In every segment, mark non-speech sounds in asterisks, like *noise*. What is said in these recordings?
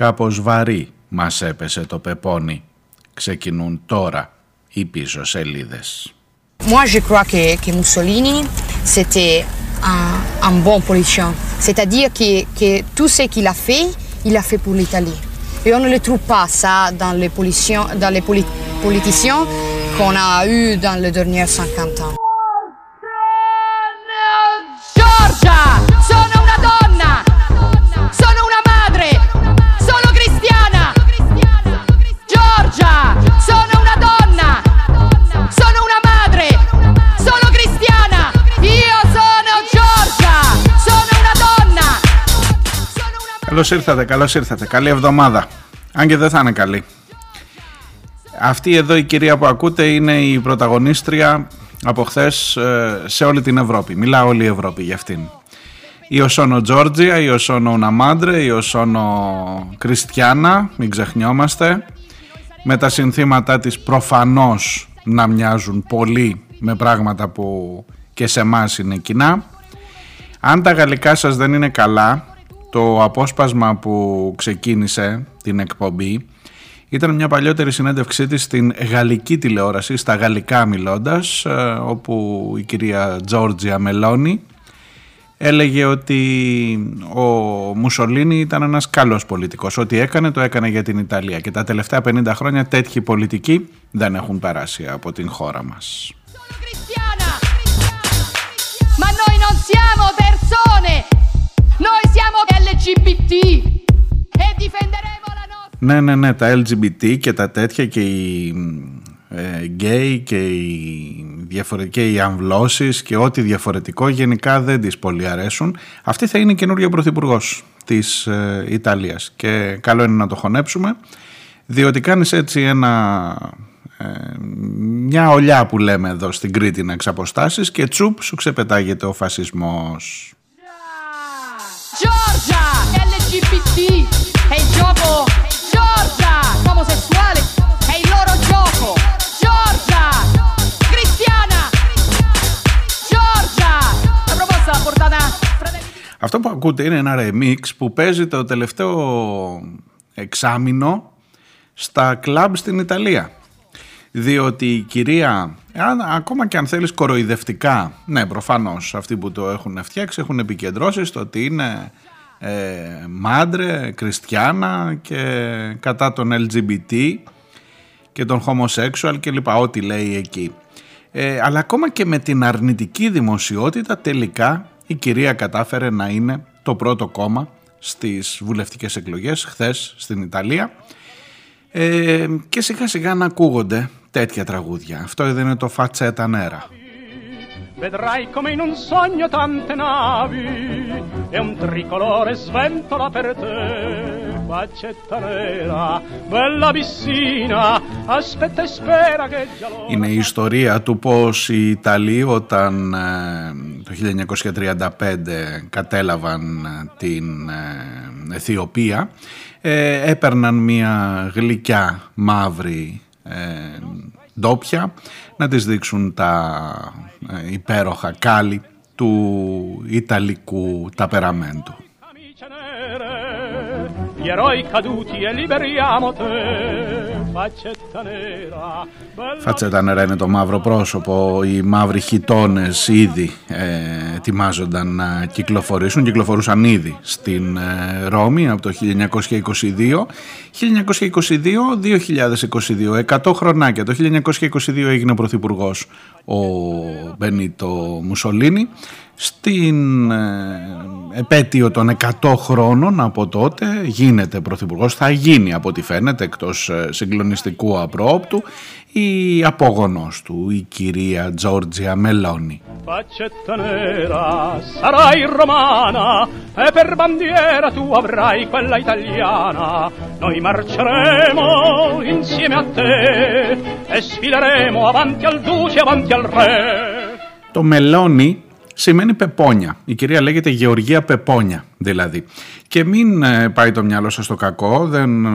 Κάπως βαρύ μας έπεσε το πεπόνι. Ξεκινούν τώρα οι πίσω σελίδες. Moi, je crois que, que Mussolini, c'était un, un bon politicien. C'est-à-dire que, que tout ce qu'il a fait, il a fait pour l'Italie. Et on ne le trouve pas ça dans les, politiciens, dans les poli- politiciens qu'on a eu dans les derniers 50 ans. Καλώς ήρθατε, καλώς ήρθατε. Καλή εβδομάδα. Αν και δεν θα είναι καλή. Αυτή εδώ η κυρία που ακούτε είναι η πρωταγωνίστρια από χθες σε όλη την Ευρώπη. Μιλά όλη η Ευρώπη για αυτήν. Η Οσόνο Τζόρτζια, η Οσόνο Ουναμάντρε, η Οσόνο Κριστιάνα, μην ξεχνιόμαστε. Με τα συνθήματά της προφανώς να μοιάζουν πολύ με πράγματα που και σε εμάς είναι κοινά. Αν τα γαλλικά σας δεν είναι καλά, το απόσπασμα που ξεκίνησε την εκπομπή ήταν μια παλιότερη συνέντευξή της στην γαλλική τηλεόραση, στα γαλλικά μιλώντας, ε, όπου η κυρία Τζόρτζια Μελώνη έλεγε ότι ο Μουσολίνη ήταν ένας καλός πολιτικός. Ό,τι έκανε το έκανε για την Ιταλία και τα τελευταία 50 χρόνια τέτοιοι πολιτικοί δεν έχουν περάσει από την χώρα μας. Sono cristiana! Ma noi non siamo persone! Noi siamo LGBT! E difenderemo la nostra... Ναι, ναι, ναι, τα LGBT και τα τέτοια και οι ε, γκέι και οι, διαφορε- και οι αμβλώσεις και ό,τι διαφορετικό γενικά δεν τις πολύ αρέσουν. Αυτή θα είναι η καινούργια πρωθυπουργός της ε, Ιταλίας και καλό είναι να το χωνέψουμε διότι κάνεις έτσι ένα, ε, μια ολιά που λέμε εδώ στην Κρήτη να εξαποστάσεις και τσουπ σου ξεπετάγεται ο φασισμός. Giorgia! LGBT! È il gioco! Giorgia! Omosessuale! È il loro gioco! Giorgia! Cristiana! Giorgia! La proposta l'ha portata Fratelli Αυτό που ακούτε είναι ένα remix που παίζει το τελευταίο εξάμηνο στα κλαμπ στην Ιταλία. Διότι η κυρία, αν, ακόμα και αν θέλεις κοροϊδευτικά, ναι προφανώς αυτοί που το έχουν φτιάξει έχουν επικεντρώσεις στο ότι είναι ε, μάντρε, κριστιάνα και κατά τον LGBT και τον homosexual και λοιπά, ό,τι λέει εκεί. Ε, αλλά ακόμα και με την αρνητική δημοσιότητα τελικά η κυρία κατάφερε να είναι το πρώτο κόμμα στις βουλευτικές εκλογές χθες στην Ιταλία ε, και σιγά σιγά να ακούγονται τέτοια τραγούδια. Αυτό δεν είναι το Φατσέτα Νέρα. Vedrai come in un sogno tante navi e un tricolore sventola per te. Faccetta nera, bella piscina, aspetta e spera che già lo... Είναι η ιστορία του πως οι Ιταλοί όταν ε, το 1935 κατέλαβαν ε, την ε, Αιθιοπία ε, έπαιρναν μια γλυκιά μαύρη ε, ντόπια να τις δείξουν τα ε, υπέροχα κάλλη του Ιταλικού ταπεραμέντου. Camicie nere, gli eroi caduti e liberiamo te. Faccetta nera, bella Φατσέτα νερά είναι το μαύρο πρόσωπο, οι μαύροι χιτώνες ήδη ε, ετοιμάζονταν να κυκλοφορήσουν, κυκλοφορούσαν ήδη στην ε, Ρώμη από το 1922. 1922-2022, 100 χρονάκια. Το 1922 έγινε πρωθυπουργός ο Μπενίτο Μουσολίνη. Στην ε, επέτειο των 100 χρόνων από τότε γίνεται πρωθυπουργός. Θα γίνει από ό,τι φαίνεται εκτός ε, συγκλονιστικού απρόπτου η απόγονος του, η κυρία Τζόρτζια Μελώνη. Faccetta nera, sarai romana e per bandiera tu avrai quella italiana. Noi marceremo insieme a te e sfileremo avanti al duce, avanti al re. Το μελόνι σημαίνει πεπόνια. Η κυρία λέγεται Γεωργία Πεπόνια δηλαδή. Και μην ε, πάει το μυαλό σας στο κακό, δεν, ε,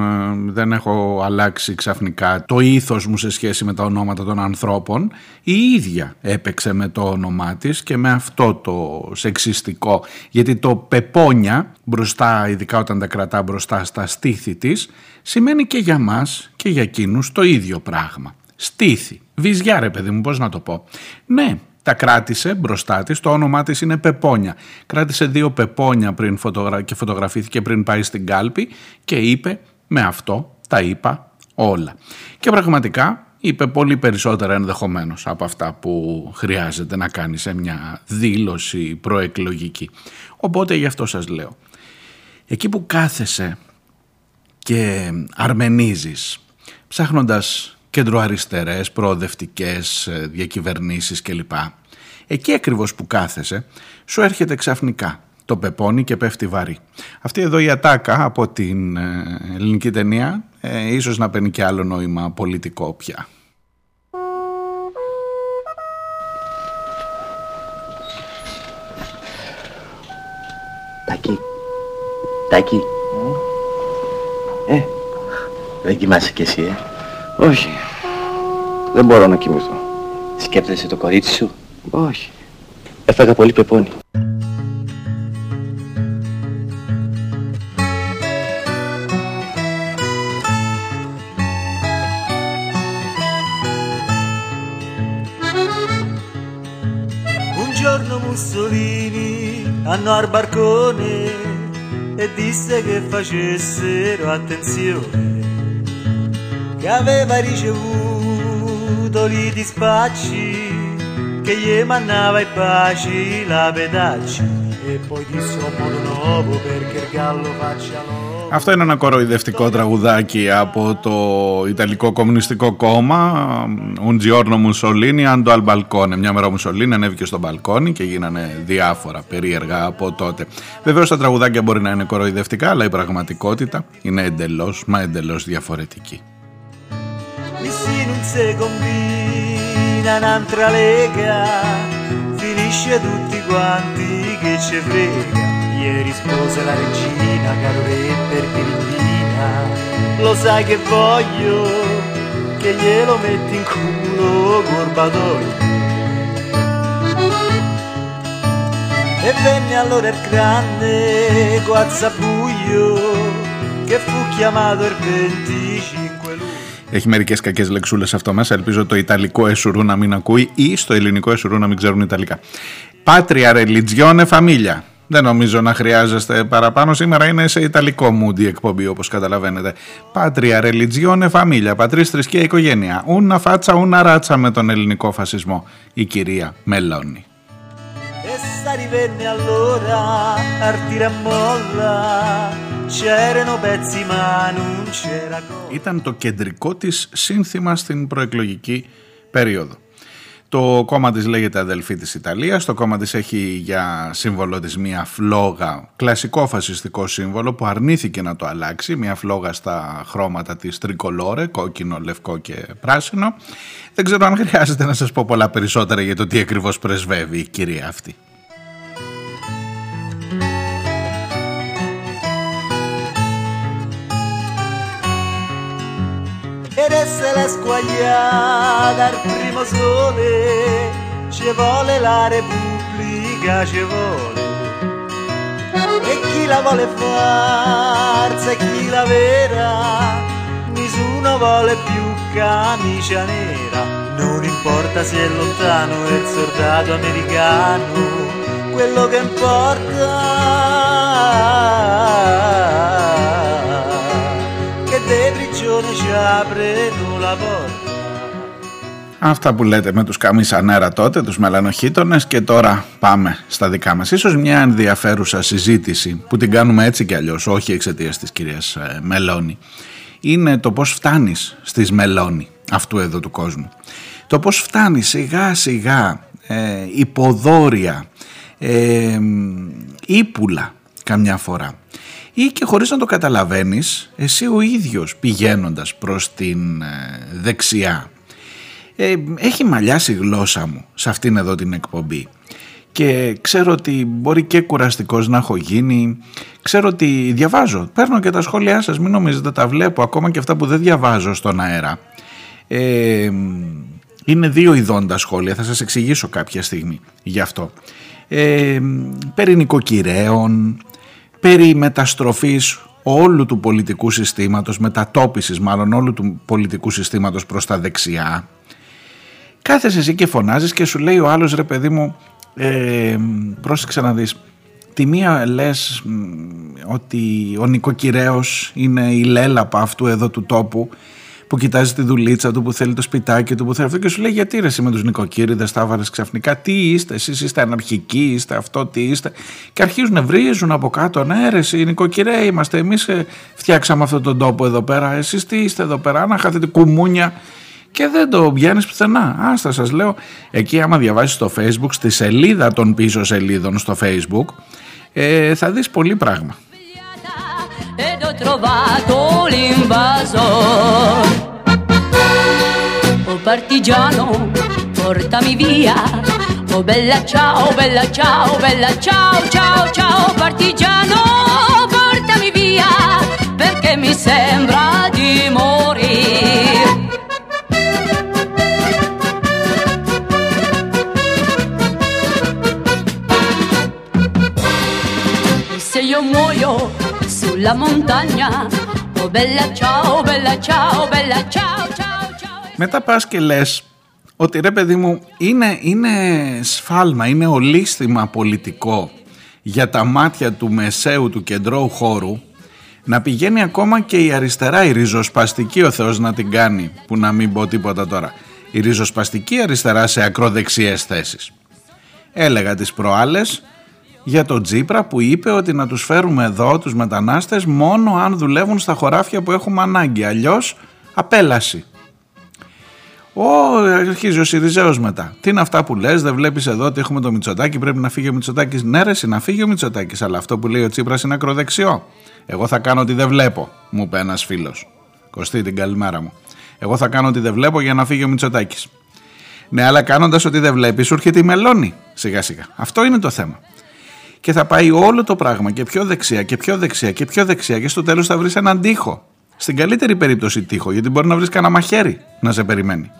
δεν έχω αλλάξει ξαφνικά το ήθος μου σε σχέση με τα ονόματα των ανθρώπων. Η ίδια έπαιξε με το όνομά της και με αυτό το σεξιστικό, γιατί το πεπόνια μπροστά, ειδικά όταν τα κρατά μπροστά στα στήθη της, σημαίνει και για μας και για εκείνους το ίδιο πράγμα. Στήθη. Βυζιά ρε παιδί μου, πώς να το πω. Ναι, τα κράτησε μπροστά της, το όνομά της είναι Πεπόνια. Κράτησε δύο Πεπόνια πριν φωτογρα... και φωτογραφήθηκε πριν πάει στην κάλπη και είπε με αυτό τα είπα όλα. Και πραγματικά είπε πολύ περισσότερα ενδεχομένως από αυτά που χρειάζεται να κάνει σε μια δήλωση προεκλογική. Οπότε γι' αυτό σας λέω. Εκεί που κάθεσαι και αρμενίζεις ψάχνοντας κεντροαριστερές, προοδευτικές ε, διακυβερνήσεις κλπ. Εκεί ακριβώς που κάθεσαι σου έρχεται ξαφνικά το πεπόνι και πέφτει βαρύ. Αυτή εδώ η ατάκα από την ε, ελληνική ταινία ε, ίσως να παίρνει και άλλο νόημα πολιτικό πια. Τάκη, Τάκη, ε, δεν κοιμάσαι κι εσύ, ε. Όχι. Δεν μπορώ να κοιμηθώ. Σκέφτεσαι το κορίτσι σου; Όχι. Έφαγα πολύ πεπόνι. Un giorno Mussolini andò al barcone e disse che facessero attenzione, che aveva ricevuto gli dispacci, che gli mandava i baci la pedacci, e poi disse un modo nuovo perché il gallo faccia l'oro. Αυτό είναι ένα κοροϊδευτικό τραγουδάκι από το Ιταλικό Κομμουνιστικό Κόμμα Un giorno Mussolini ando al balcone Μια μέρα ο Μουσολίνη ανέβηκε στο μπαλκόνι και γίνανε διάφορα περίεργα από τότε. Βεβαίως τα τραγουδάκια μπορεί να είναι κοροϊδευτικά αλλά η πραγματικότητα είναι εντελώς μα εντελώς διαφορετική Si combina un'altra lega, finisce tutti quanti che ci frega. Ieri spose la regina, caro re per Pirimbina, lo sai che voglio, che glielo metti in culo corbatoio. E venne allora il grande Guazzabuglio, che fu chiamato il 25 luglio. Έχει μερικές κακές λεξούλες αυτό μέσα. Ελπίζω το Ιταλικό εσουρού να μην ακούει ή στο ελληνικό εσουρού να μην ξέρουν Ιταλικά. Πάτρια religione famiglia. Δεν νομίζω να χρειάζεστε παραπάνω. Σήμερα είναι σε Ιταλικό mood η εκπομπή όπως καταλαβαίνετε. Πάτρια religione famiglia. Πατρίς θρησκεία οικογένεια. Ούνα φάτσα, ούνα ράτσα με τον ελληνικό φασισμό. Η κυρία Μελώνη. E sa divenne allora al tiramolla, c'erano pezzi ma non c'era cosa. Ήταν το κεντρικό της σύνθημα στην προεκλογική περίοδο. Το κόμμα της λέγεται Αδελφή της Ιταλίας, το κόμμα της έχει για σύμβολο της μία φλόγα, κλασικό φασιστικό σύμβολο που αρνήθηκε να το αλλάξει, μία φλόγα στα χρώματα της τρικολόρε, κόκκινο, λευκό και πράσινο. Δεν ξέρω αν χρειάζεται να σας πω πολλά περισσότερα για το τι ακριβώς πρεσβεύει η κυρία αυτή. Ed essere squagliata al primo sole, ci vuole la Repubblica, ci vuole. E chi la vuole farsa e chi la vera, nessuno vuole più camicia nera. Non importa se è lontano il soldato americano, quello che importa Αυτά που λέτε με τους καμίσανέρα τότε, τους μελανοχίτονες και τώρα πάμε στα δικά μας. Ίσως μια ενδιαφέρουσα συζήτηση που την κάνουμε έτσι κι αλλιώς, όχι εξαιτίας της κυρίας ε, Μελώνη, είναι το πώς φτάνεις στις Μελώνη αυτού εδώ του κόσμου. Το πώς φτάνεις σιγά σιγά ε, υποδόρια, ε, ύπουλα καμιά φορά ή και χωρίς να το καταλαβαίνεις εσύ ο ίδιος πηγαίνοντας προς την ε, δεξιά. Ε, έχει μαλλιάσει η γλώσσα μου σε αυτήν εδώ την εκπομπή. Και ξέρω ότι μπορεί και κουραστικός να έχω γίνει, ξέρω ότι διαβάζω, παίρνω και τα σχόλιά σας, μην νομίζετε τα βλέπω, ακόμα και αυτά που δεν διαβάζω στον αέρα. Ε, είναι δύο ειδών τα σχόλια, θα σας εξηγήσω κάποια στιγμή γι' αυτό. Ε, περί νοικοκυρέων, περί μεταστροφής όλου του πολιτικού συστήματος, μετατόπισης μάλλον όλου του πολιτικού συστήματος προς τα δεξιά. Κάθεσαι εσύ και φωνάζεις και σου λέει ο άλλος ρε παιδί μου, ε, πρόσεξε να δεις, τη μία λες ότι ο νοικοκυρέος είναι η λέλαπα αυτού εδώ του τόπου που κοιτάζει τη δουλίτσα του, που θέλει το σπιτάκι του, που θέλει αυτό και σου λέει γιατί ρε εσύ με τους νοικοκύριδες τα έβαλες ξαφνικά, τι είστε, εσείς είστε αναρχικοί, είστε αυτό, τι είστε; Και αρχίζουν να βρίζουν από κάτω, ναι ρε εσύ νοικοκυρέοι είμαστε, εμείς ε, φτιάξαμε αυτόν τον τόπο εδώ πέρα, εσείς τι είστε εδώ πέρα, να χάθετε κουμούνια και δεν το πιάνει πουθενά. Άστα σας λέω, εκεί άμα διαβάσεις στο facebook, στη σελίδα των πίσω σελίδων στο facebook, ε, θα δεις πολύ πράγμα. Trovato l'invasor. Oh partigiano, portami via. Oh bella ciao, bella ciao, bella ciao, ciao, ciao partigiano, portami via perché mi sembra di morire. Se io muoio sulla montagna. Oh bella ciao, bella ciao, bella ciao, ciao, ciao. Μετά πας και λες ότι ρε παιδί μου είναι, είναι σφάλμα, είναι ολίσθημα πολιτικό για τα μάτια του μεσαίου του κεντρώου χώρου να πηγαίνει ακόμα και η αριστερά, η ριζοσπαστική ο Θεός να την κάνει, που να μην πω τίποτα τώρα, η ριζοσπαστική αριστερά σε ακροδεξιές θέσεις. Έλεγα τις προάλλες για τον Τζίπρα που είπε ότι να τους φέρουμε εδώ τους μετανάστες μόνο αν δουλεύουν στα χωράφια που έχουμε ανάγκη, αλλιώς απέλαση. Ω, αρχίζει ο Σιριζέος μετά. Τι είναι αυτά που λες, δεν βλέπεις εδώ ότι έχουμε το Μητσοτάκι, πρέπει να φύγει ο Μητσοτάκι. Ναι, ρε, να φύγει ο Μητσοτάκι, αλλά αυτό που λέει ο Τσίπρας είναι ακροδεξιό. Εγώ θα κάνω ότι δεν βλέπω, μου είπε ένας φίλος. Κωστή την καλημέρα μου. Εγώ θα κάνω ότι δεν βλέπω για να φύγει ο Μητσοτάκι. Ναι, αλλά κάνοντας ότι δεν βλέπει, σου έρχεται η μελώνη σιγά σιγά. Αυτό είναι το θέμα και θα πάει όλο το πράγμα και πιο δεξιά και πιο δεξιά και πιο δεξιά και στο τέλος θα βρεις έναν τοίχο. Στην καλύτερη περίπτωση τοίχο γιατί μπορεί να βρεις κανένα μαχαίρι να σε περιμένει.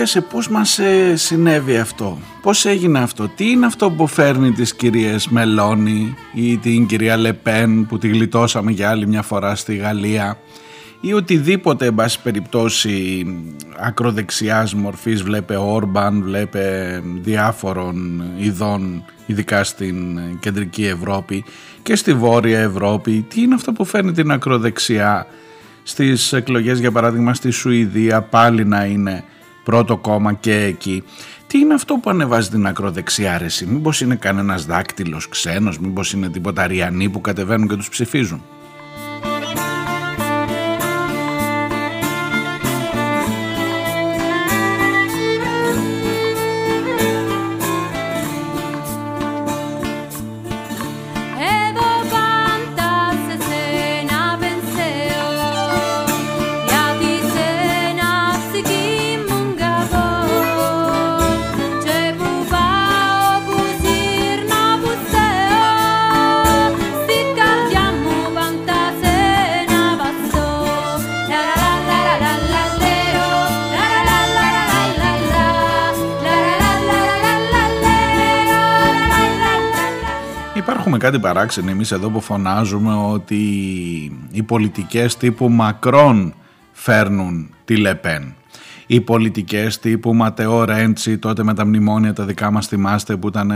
Αναρωτιέσαι πώς μας ε, συνέβη αυτό, πώς έγινε αυτό, τι είναι αυτό που φέρνει τις κυρίες Μελώνη ή την κυρία Λεπέν που τη γλιτώσαμε για άλλη μια φορά στη Γαλλία ή οτιδήποτε εν πάση περιπτώσει ακροδεξιάς μορφής βλέπε Όρμπαν, βλέπε διάφορων ειδών ειδικά στην κεντρική Ευρώπη και στη βόρεια Ευρώπη. Τι είναι αυτό που φέρνει την ακροδεξιά στις εκλογές για παράδειγμα στη Σουηδία πάλι να είναι πρώτο κόμμα και εκεί. Τι είναι αυτό που ανεβάζει την ακροδεξιά αρέσει, μήπως είναι κανένας δάκτυλος ξένος, μήπως είναι τίποτα αριανοί που κατεβαίνουν και τους ψηφίζουν; Κάτι παράξενο εμείς εδώ που φωνάζουμε ότι οι πολιτικές τύπου Μακρόν φέρνουν τη Λεπέν. Οι πολιτικές τύπου Ματεό Ρέντσι τότε με τα μνημόνια τα δικά μας θυμάστε που ήταν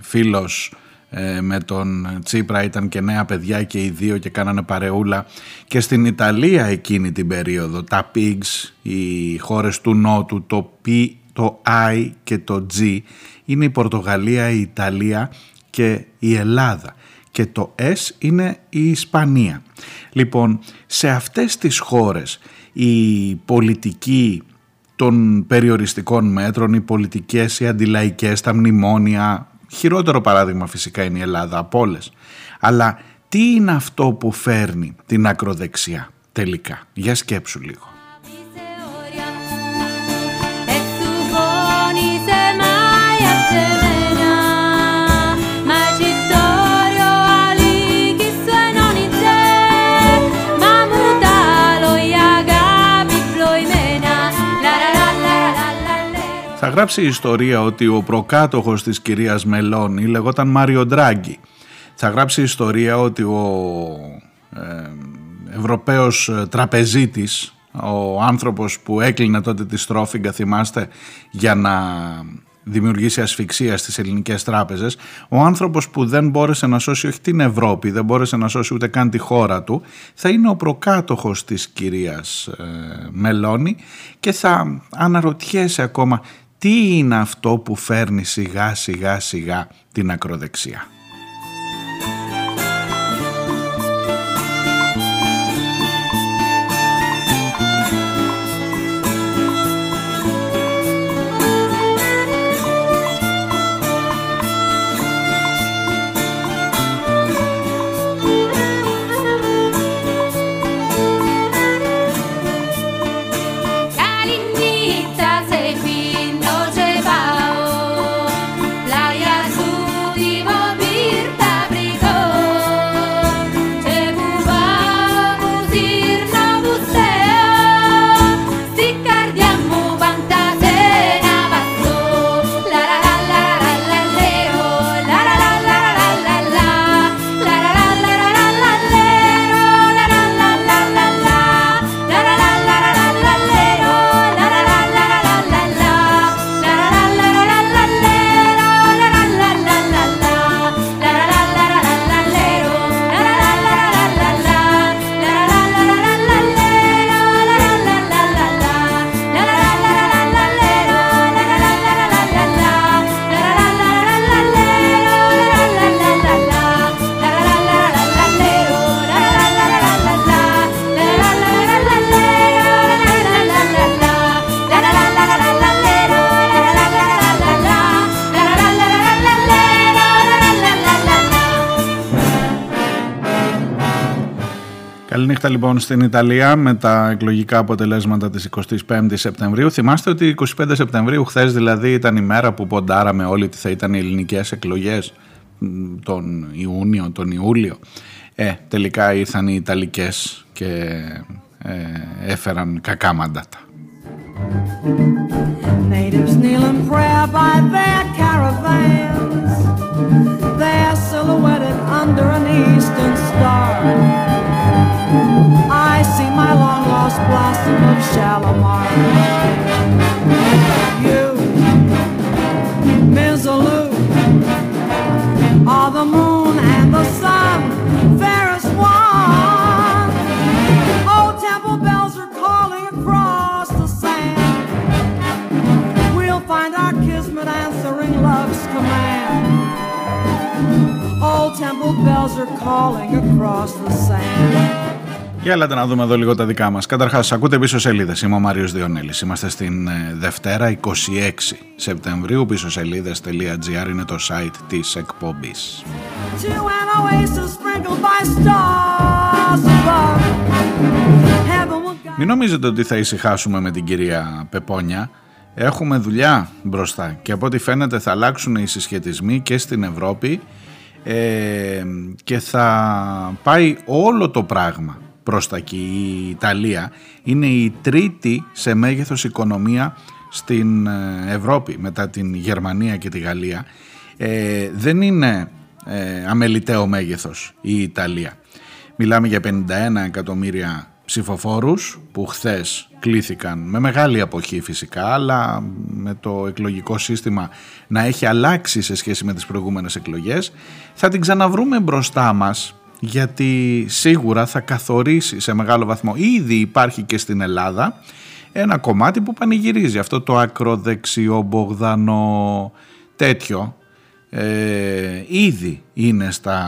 φίλος ε, με τον Τσίπρα ήταν και νέα παιδιά και οι δύο και κάνανε παρεούλα και στην Ιταλία εκείνη την περίοδο τα PIGS, οι χώρες του Νότου, το P, το I και το G είναι η Πορτογαλία, η Ιταλία και η Ελλάδα και το S είναι η Ισπανία. Λοιπόν, σε αυτές τις χώρες η πολιτική των περιοριστικών μέτρων, οι πολιτικές, οι αντιλαϊκές, τα μνημόνια, χειρότερο παράδειγμα φυσικά είναι η Ελλάδα από όλες. Αλλά τι είναι αυτό που φέρνει την ακροδεξιά τελικά; Για σκέψου λίγο. Γράψει η ιστορία ότι ο προκάτοχος της κυρίας Μελώνη λεγόταν Μάριο Ντράγκη. Θα γράψει η ιστορία ότι ο ε, Ευρωπαίος τραπεζίτης, ο άνθρωπος που έκλεινε τότε τη στρόφιγγα, θυμάστε, για να δημιουργήσει ασφυξία στις ελληνικές τράπεζες, ο άνθρωπος που δεν μπόρεσε να σώσει όχι την Ευρώπη, δεν μπόρεσε να σώσει ούτε καν τη χώρα του, θα είναι ο προκάτοχος της κυρίας ε, Μελώνη και θα αναρωτιέσαι ακόμα τι είναι αυτό που φέρνει σιγά σιγά σιγά την ακροδεξιά; Καληνύχτα λοιπόν στην Ιταλία με τα εκλογικά αποτελέσματα της 25 Σεπτεμβρίου. Θυμάστε ότι 25 Σεπτεμβρίου, χθες δηλαδή, ήταν η μέρα που ποντάραμε όλοι ότι θα ήταν οι ελληνικές εκλογές τον Ιούνιο, τον Ιούλιο. Ε, τελικά ήρθαν οι Ιταλικές και ε, έφεραν κακά μαντάτα. Natives prayer by their caravans They're silhouetted under an eastern star I see my long lost blossom of Shalimar. You, Mizzaloo, are the moon and the sun, fairest one. Old temple bells are calling across the sand. We'll find our kismet answering love's command. Old temple bells are calling across the sand. Για έλατε να δούμε εδώ λίγο τα δικά μας. Καταρχάς, ακούτε πίσω σελίδες. Είμαι ο Μάριος Διονέλης. Είμαστε στην ε, Δευτέρα 26 Σεπτεμβρίου. Πίσω σελίδες.gr είναι το site της εκπομπής. Μην νομίζετε ότι θα ησυχάσουμε με την κυρία Πεπόνια. Έχουμε δουλειά μπροστά και από ό,τι φαίνεται θα αλλάξουν οι συσχετισμοί και στην Ευρώπη ε, και θα πάει όλο το πράγμα προς τα εκεί. Η Ιταλία είναι η τρίτη σε μέγεθος οικονομία στην ε, Ευρώπη μετά την Γερμανία και τη Γαλλία. Ε, δεν είναι ε, αμεληταίο μέγεθος η Ιταλία. Μιλάμε για 51 εκατομμύρια ψηφοφόρους που χθες κλήθηκαν με μεγάλη αποχή φυσικά αλλά με το εκλογικό σύστημα να έχει αλλάξει σε σχέση με τις προηγούμενες εκλογές θα την ξαναβρούμε μπροστά μας γιατί σίγουρα θα καθορίσει σε μεγάλο βαθμό. Ήδη υπάρχει και στην Ελλάδα ένα κομμάτι που πανηγυρίζει. Αυτό το ακροδεξιό Μπογδανό. Τέτοιο ε, ήδη είναι στα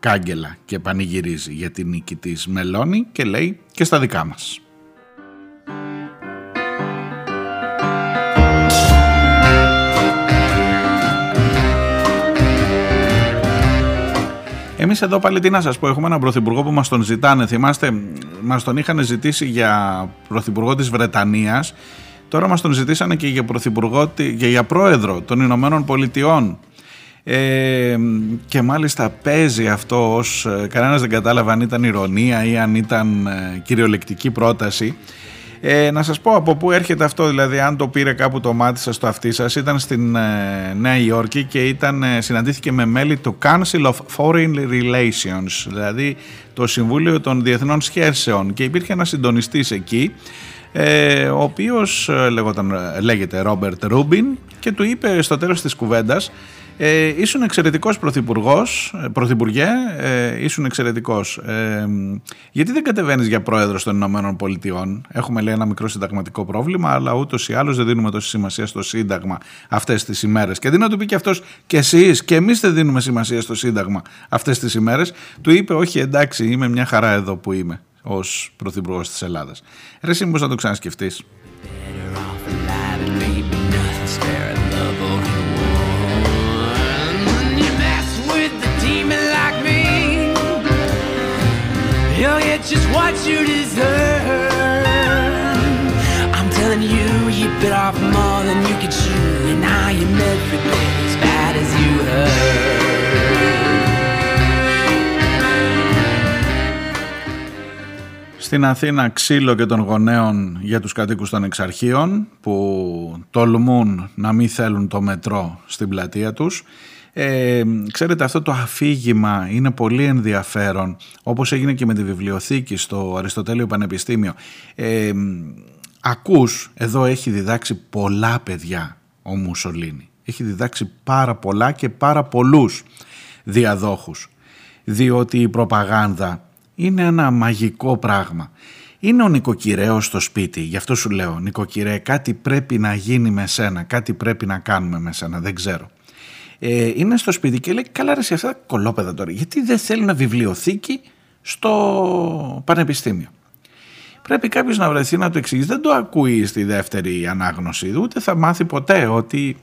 κάγκελα και πανηγυρίζει για την νίκη της Μελώνη και λέει και στα δικά μας. Εμείς εδώ πάλι τι να σας πω, έχουμε έναν πρωθυπουργό που μας τον ζητάνε, θυμάστε, μας τον είχαν ζητήσει για πρωθυπουργό της Βρετανίας, τώρα μας τον ζητήσανε και για, πρωθυπουργό, και για πρόεδρο των Ηνωμένων Πολιτειών. Ε, και μάλιστα παίζει αυτό ως ε, κανένας δεν κατάλαβε αν ήταν ηρωνία ή αν ήταν ε, κυριολεκτική πρόταση ε, να σας πω από πού έρχεται αυτό, δηλαδή αν το πήρε κάπου το μάτι σας το αυτί σας, ήταν στην ε, Νέα Υόρκη και ήταν, ε, συναντήθηκε με μέλη του Council of Foreign Relations, δηλαδή το Συμβούλιο των Διεθνών Σχέσεων. Και υπήρχε ένας συντονιστής εκεί, ε, ο οποίος λέγεται Ρόμπερτ Ρούμπιν και του είπε στο τέλος της κουβέντας ε, ήσουν εξαιρετικός πρωθυπουργός, ε, πρωθυπουργέ, ε, ήσουν εξαιρετικός. Ε, γιατί δεν κατεβαίνεις για πρόεδρος των Ηνωμένων Πολιτειών; Έχουμε λέει ένα μικρό συνταγματικό πρόβλημα, αλλά ούτως ή άλλως δεν δίνουμε τόση σημασία στο Σύνταγμα αυτές τις ημέρες. Και δίνω του πει και αυτός και εσείς και εμείς δεν δίνουμε σημασία στο Σύνταγμα αυτές τις ημέρες. Του είπε όχι εντάξει είμαι μια χαρά εδώ που είμαι ως πρωθυπουργός της Ελλάδας. Ρε εσύ να το ξανασκεφτείς. What you deserve. I'm telling you, you bit off more than you could chew, and now you're every bit as bad as you heard. Στην Αθήνα ξύλο και των γονέων για τους κατοίκους των εξαρχείων που τολμούν να μην θέλουν το μετρό στην πλατεία τους ε, ξέρετε αυτό το αφήγημα είναι πολύ ενδιαφέρον όπως έγινε και με τη βιβλιοθήκη στο Αριστοτέλειο Πανεπιστήμιο. Ε, ακούς, εδώ έχει διδάξει πολλά παιδιά ο Μουσολίνη. Έχει διδάξει πάρα πολλά και πάρα πολλούς διαδόχους. Διότι η προπαγάνδα είναι ένα μαγικό πράγμα. Είναι ο νοικοκυρέος στο σπίτι, γι' αυτό σου λέω, νοικοκυρέ, κάτι πρέπει να γίνει με σένα, κάτι πρέπει να κάνουμε με σένα, δεν ξέρω ε, είναι στο σπίτι και λέει καλά ρε σε αυτά τα κολόπεδα τώρα γιατί δεν θέλει να βιβλιοθήκη στο πανεπιστήμιο; Πρέπει κάποιος να βρεθεί να το εξηγήσει. Δεν το ακούει στη δεύτερη ανάγνωση. Ούτε θα μάθει ποτέ ότι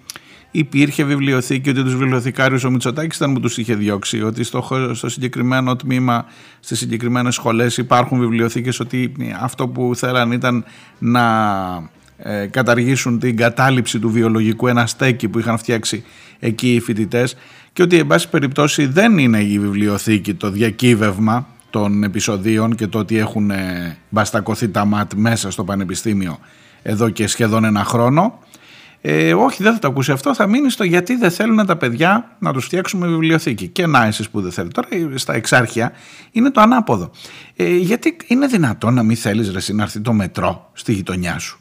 υπήρχε βιβλιοθήκη, ότι τους βιβλιοθηκάριους ο Μητσοτάκης ήταν που τους είχε διώξει, ότι στο, στο συγκεκριμένο τμήμα, στις συγκεκριμένες σχολές υπάρχουν βιβλιοθήκες, ότι αυτό που θέλαν ήταν να ε, καταργήσουν την κατάληψη του βιολογικού ένα στέκι που είχαν φτιάξει εκεί οι φοιτητές και ότι εν πάση περιπτώσει δεν είναι η βιβλιοθήκη το διακύβευμα των επεισοδίων και το ότι έχουν ε, μπαστακωθεί τα ΜΑΤ μέσα στο πανεπιστήμιο εδώ και σχεδόν ένα χρόνο. Ε, όχι, δεν θα το ακούσει αυτό. Θα μείνει στο γιατί δεν θέλουν τα παιδιά να τους φτιάξουμε βιβλιοθήκη. Και να εσείς που δεν θέλετε. Τώρα στα εξάρχεια είναι το ανάποδο. Ε, γιατί είναι δυνατόν να μην θέλεις να έρθει το μετρό στη γειτονιά σου;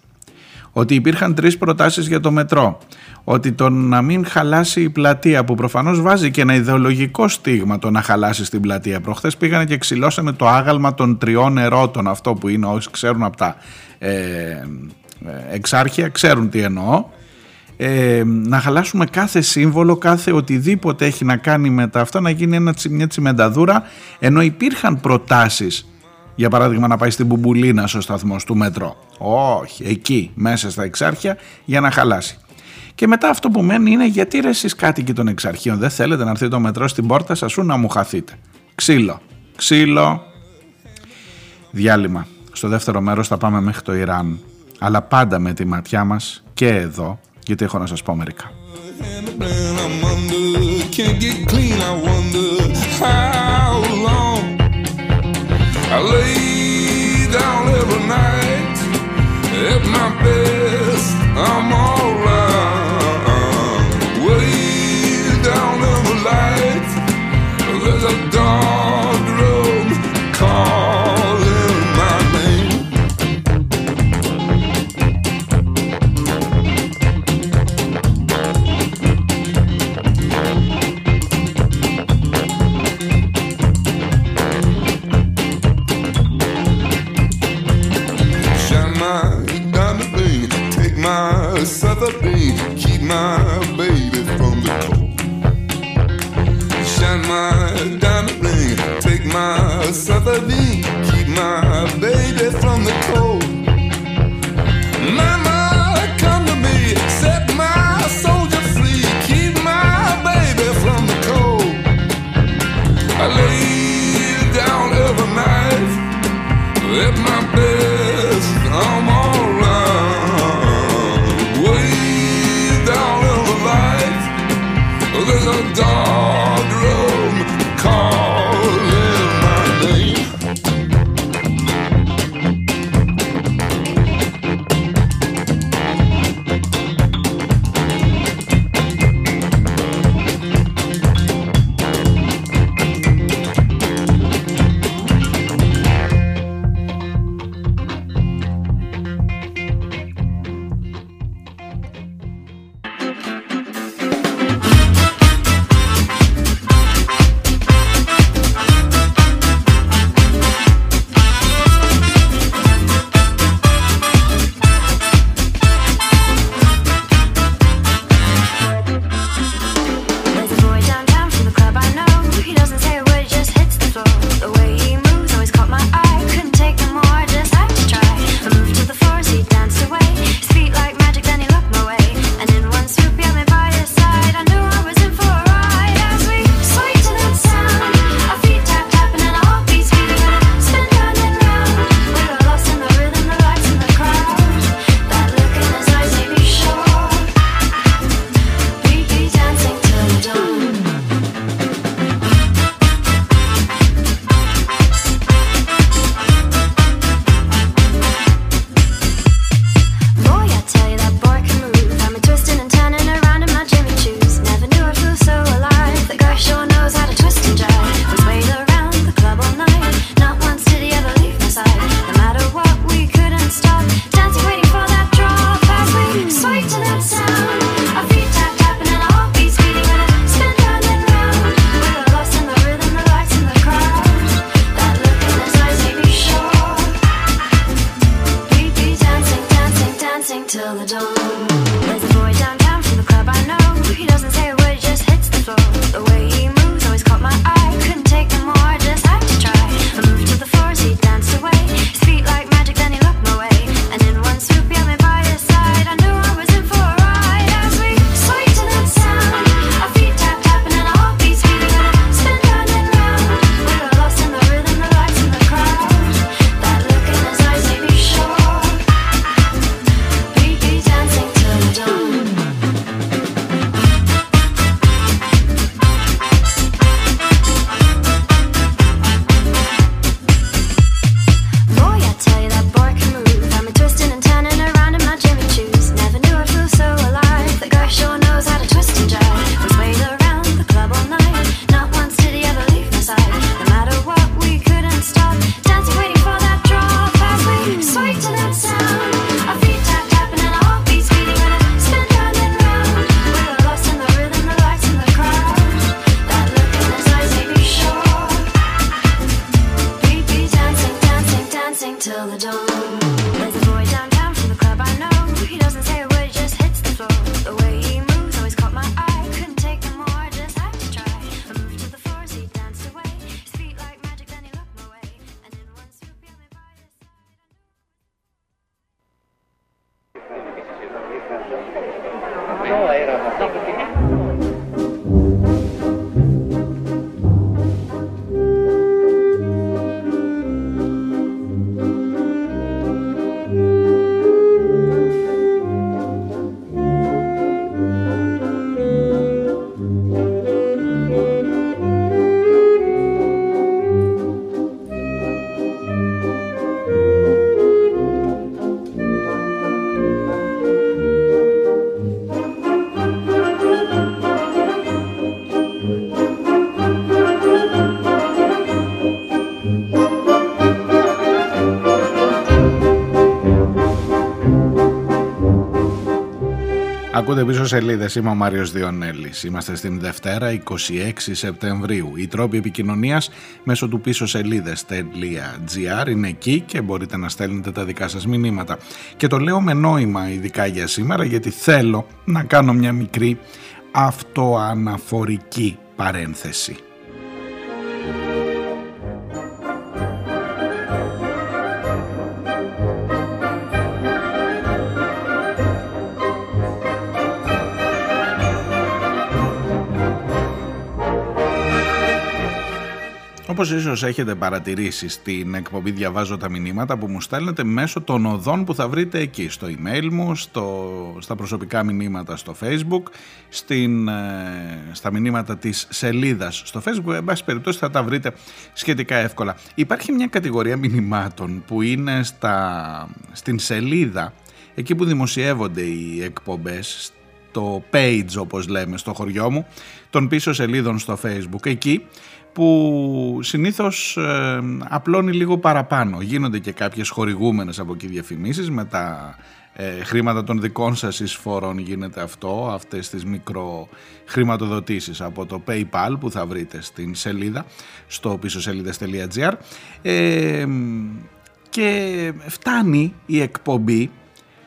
Ότι υπήρχαν τρεις προτάσεις για το μετρό, ότι το να μην χαλάσει η πλατεία που προφανώς βάζει και ένα ιδεολογικό στίγμα το να χαλάσει την πλατεία. Προχθές πήγανε και ξυλώσανε το άγαλμα των τριών ερώτων, αυτό που είναι όσοι ξέρουν από τα ε, ε, εξάρχεια, ξέρουν τι εννοώ. Ε, να χαλάσουμε κάθε σύμβολο, κάθε οτιδήποτε έχει να κάνει με τα αυτά, να γίνει ένα, μια τσιμενταδούρα, ενώ υπήρχαν προτάσεις για παράδειγμα να πάει στην Μπουμπουλίνα στο σταθμό του μετρό. Όχι, εκεί μέσα στα εξάρχεια για να χαλάσει. Και μετά αυτό που μένει είναι γιατί ρε εσείς κάτοικοι των εξαρχείων δεν θέλετε να έρθει το μετρό στην πόρτα σας σου να μου χαθείτε. Ξύλο, ξύλο, διάλειμμα. Στο δεύτερο μέρος θα πάμε μέχρι το Ιράν. Αλλά πάντα με τη ματιά μας και εδώ, γιατί έχω να σας πω μερικά. I lay down every night at my best. I'm from the cold. My diamond ring, take my keep my baby from the Não era, não. Ακούτε πίσω σελίδες. Είμαι ο Μάριος Διονέλης. Είμαστε στην Δευτέρα 26 Σεπτεμβρίου. Οι τρόποι επικοινωνίας μέσω του πίσω σελίδε.gr είναι εκεί και μπορείτε να στέλνετε τα δικά σας μηνύματα. Και το λέω με νόημα ειδικά για σήμερα γιατί θέλω να κάνω μια μικρή αυτοαναφορική παρένθεση. Όπως ίσως έχετε παρατηρήσει στην εκπομπή διαβάζω τα μηνύματα που μου στέλνετε μέσω των οδών που θα βρείτε εκεί στο email μου, στο, στα προσωπικά μηνύματα στο facebook, στην, ε, στα μηνύματα της σελίδας στο facebook, εν πάση περιπτώσει θα τα βρείτε σχετικά εύκολα. Υπάρχει μια κατηγορία μηνυμάτων που είναι στα, στην σελίδα, εκεί που δημοσιεύονται οι εκπομπές, το page όπως λέμε στο χωριό μου, των πίσω σελίδων στο facebook. Εκεί που συνήθως ε, απλώνει λίγο παραπάνω. Γίνονται και κάποιες χορηγούμενες από εκεί διαφημίσεις με τα ε, χρήματα των δικών σας εισφορών γίνεται αυτό, αυτές τις μικροχρηματοδοτήσεις από το PayPal που θα βρείτε στην σελίδα, στο πίσω σελίδες.gr ε, και φτάνει η εκπομπή,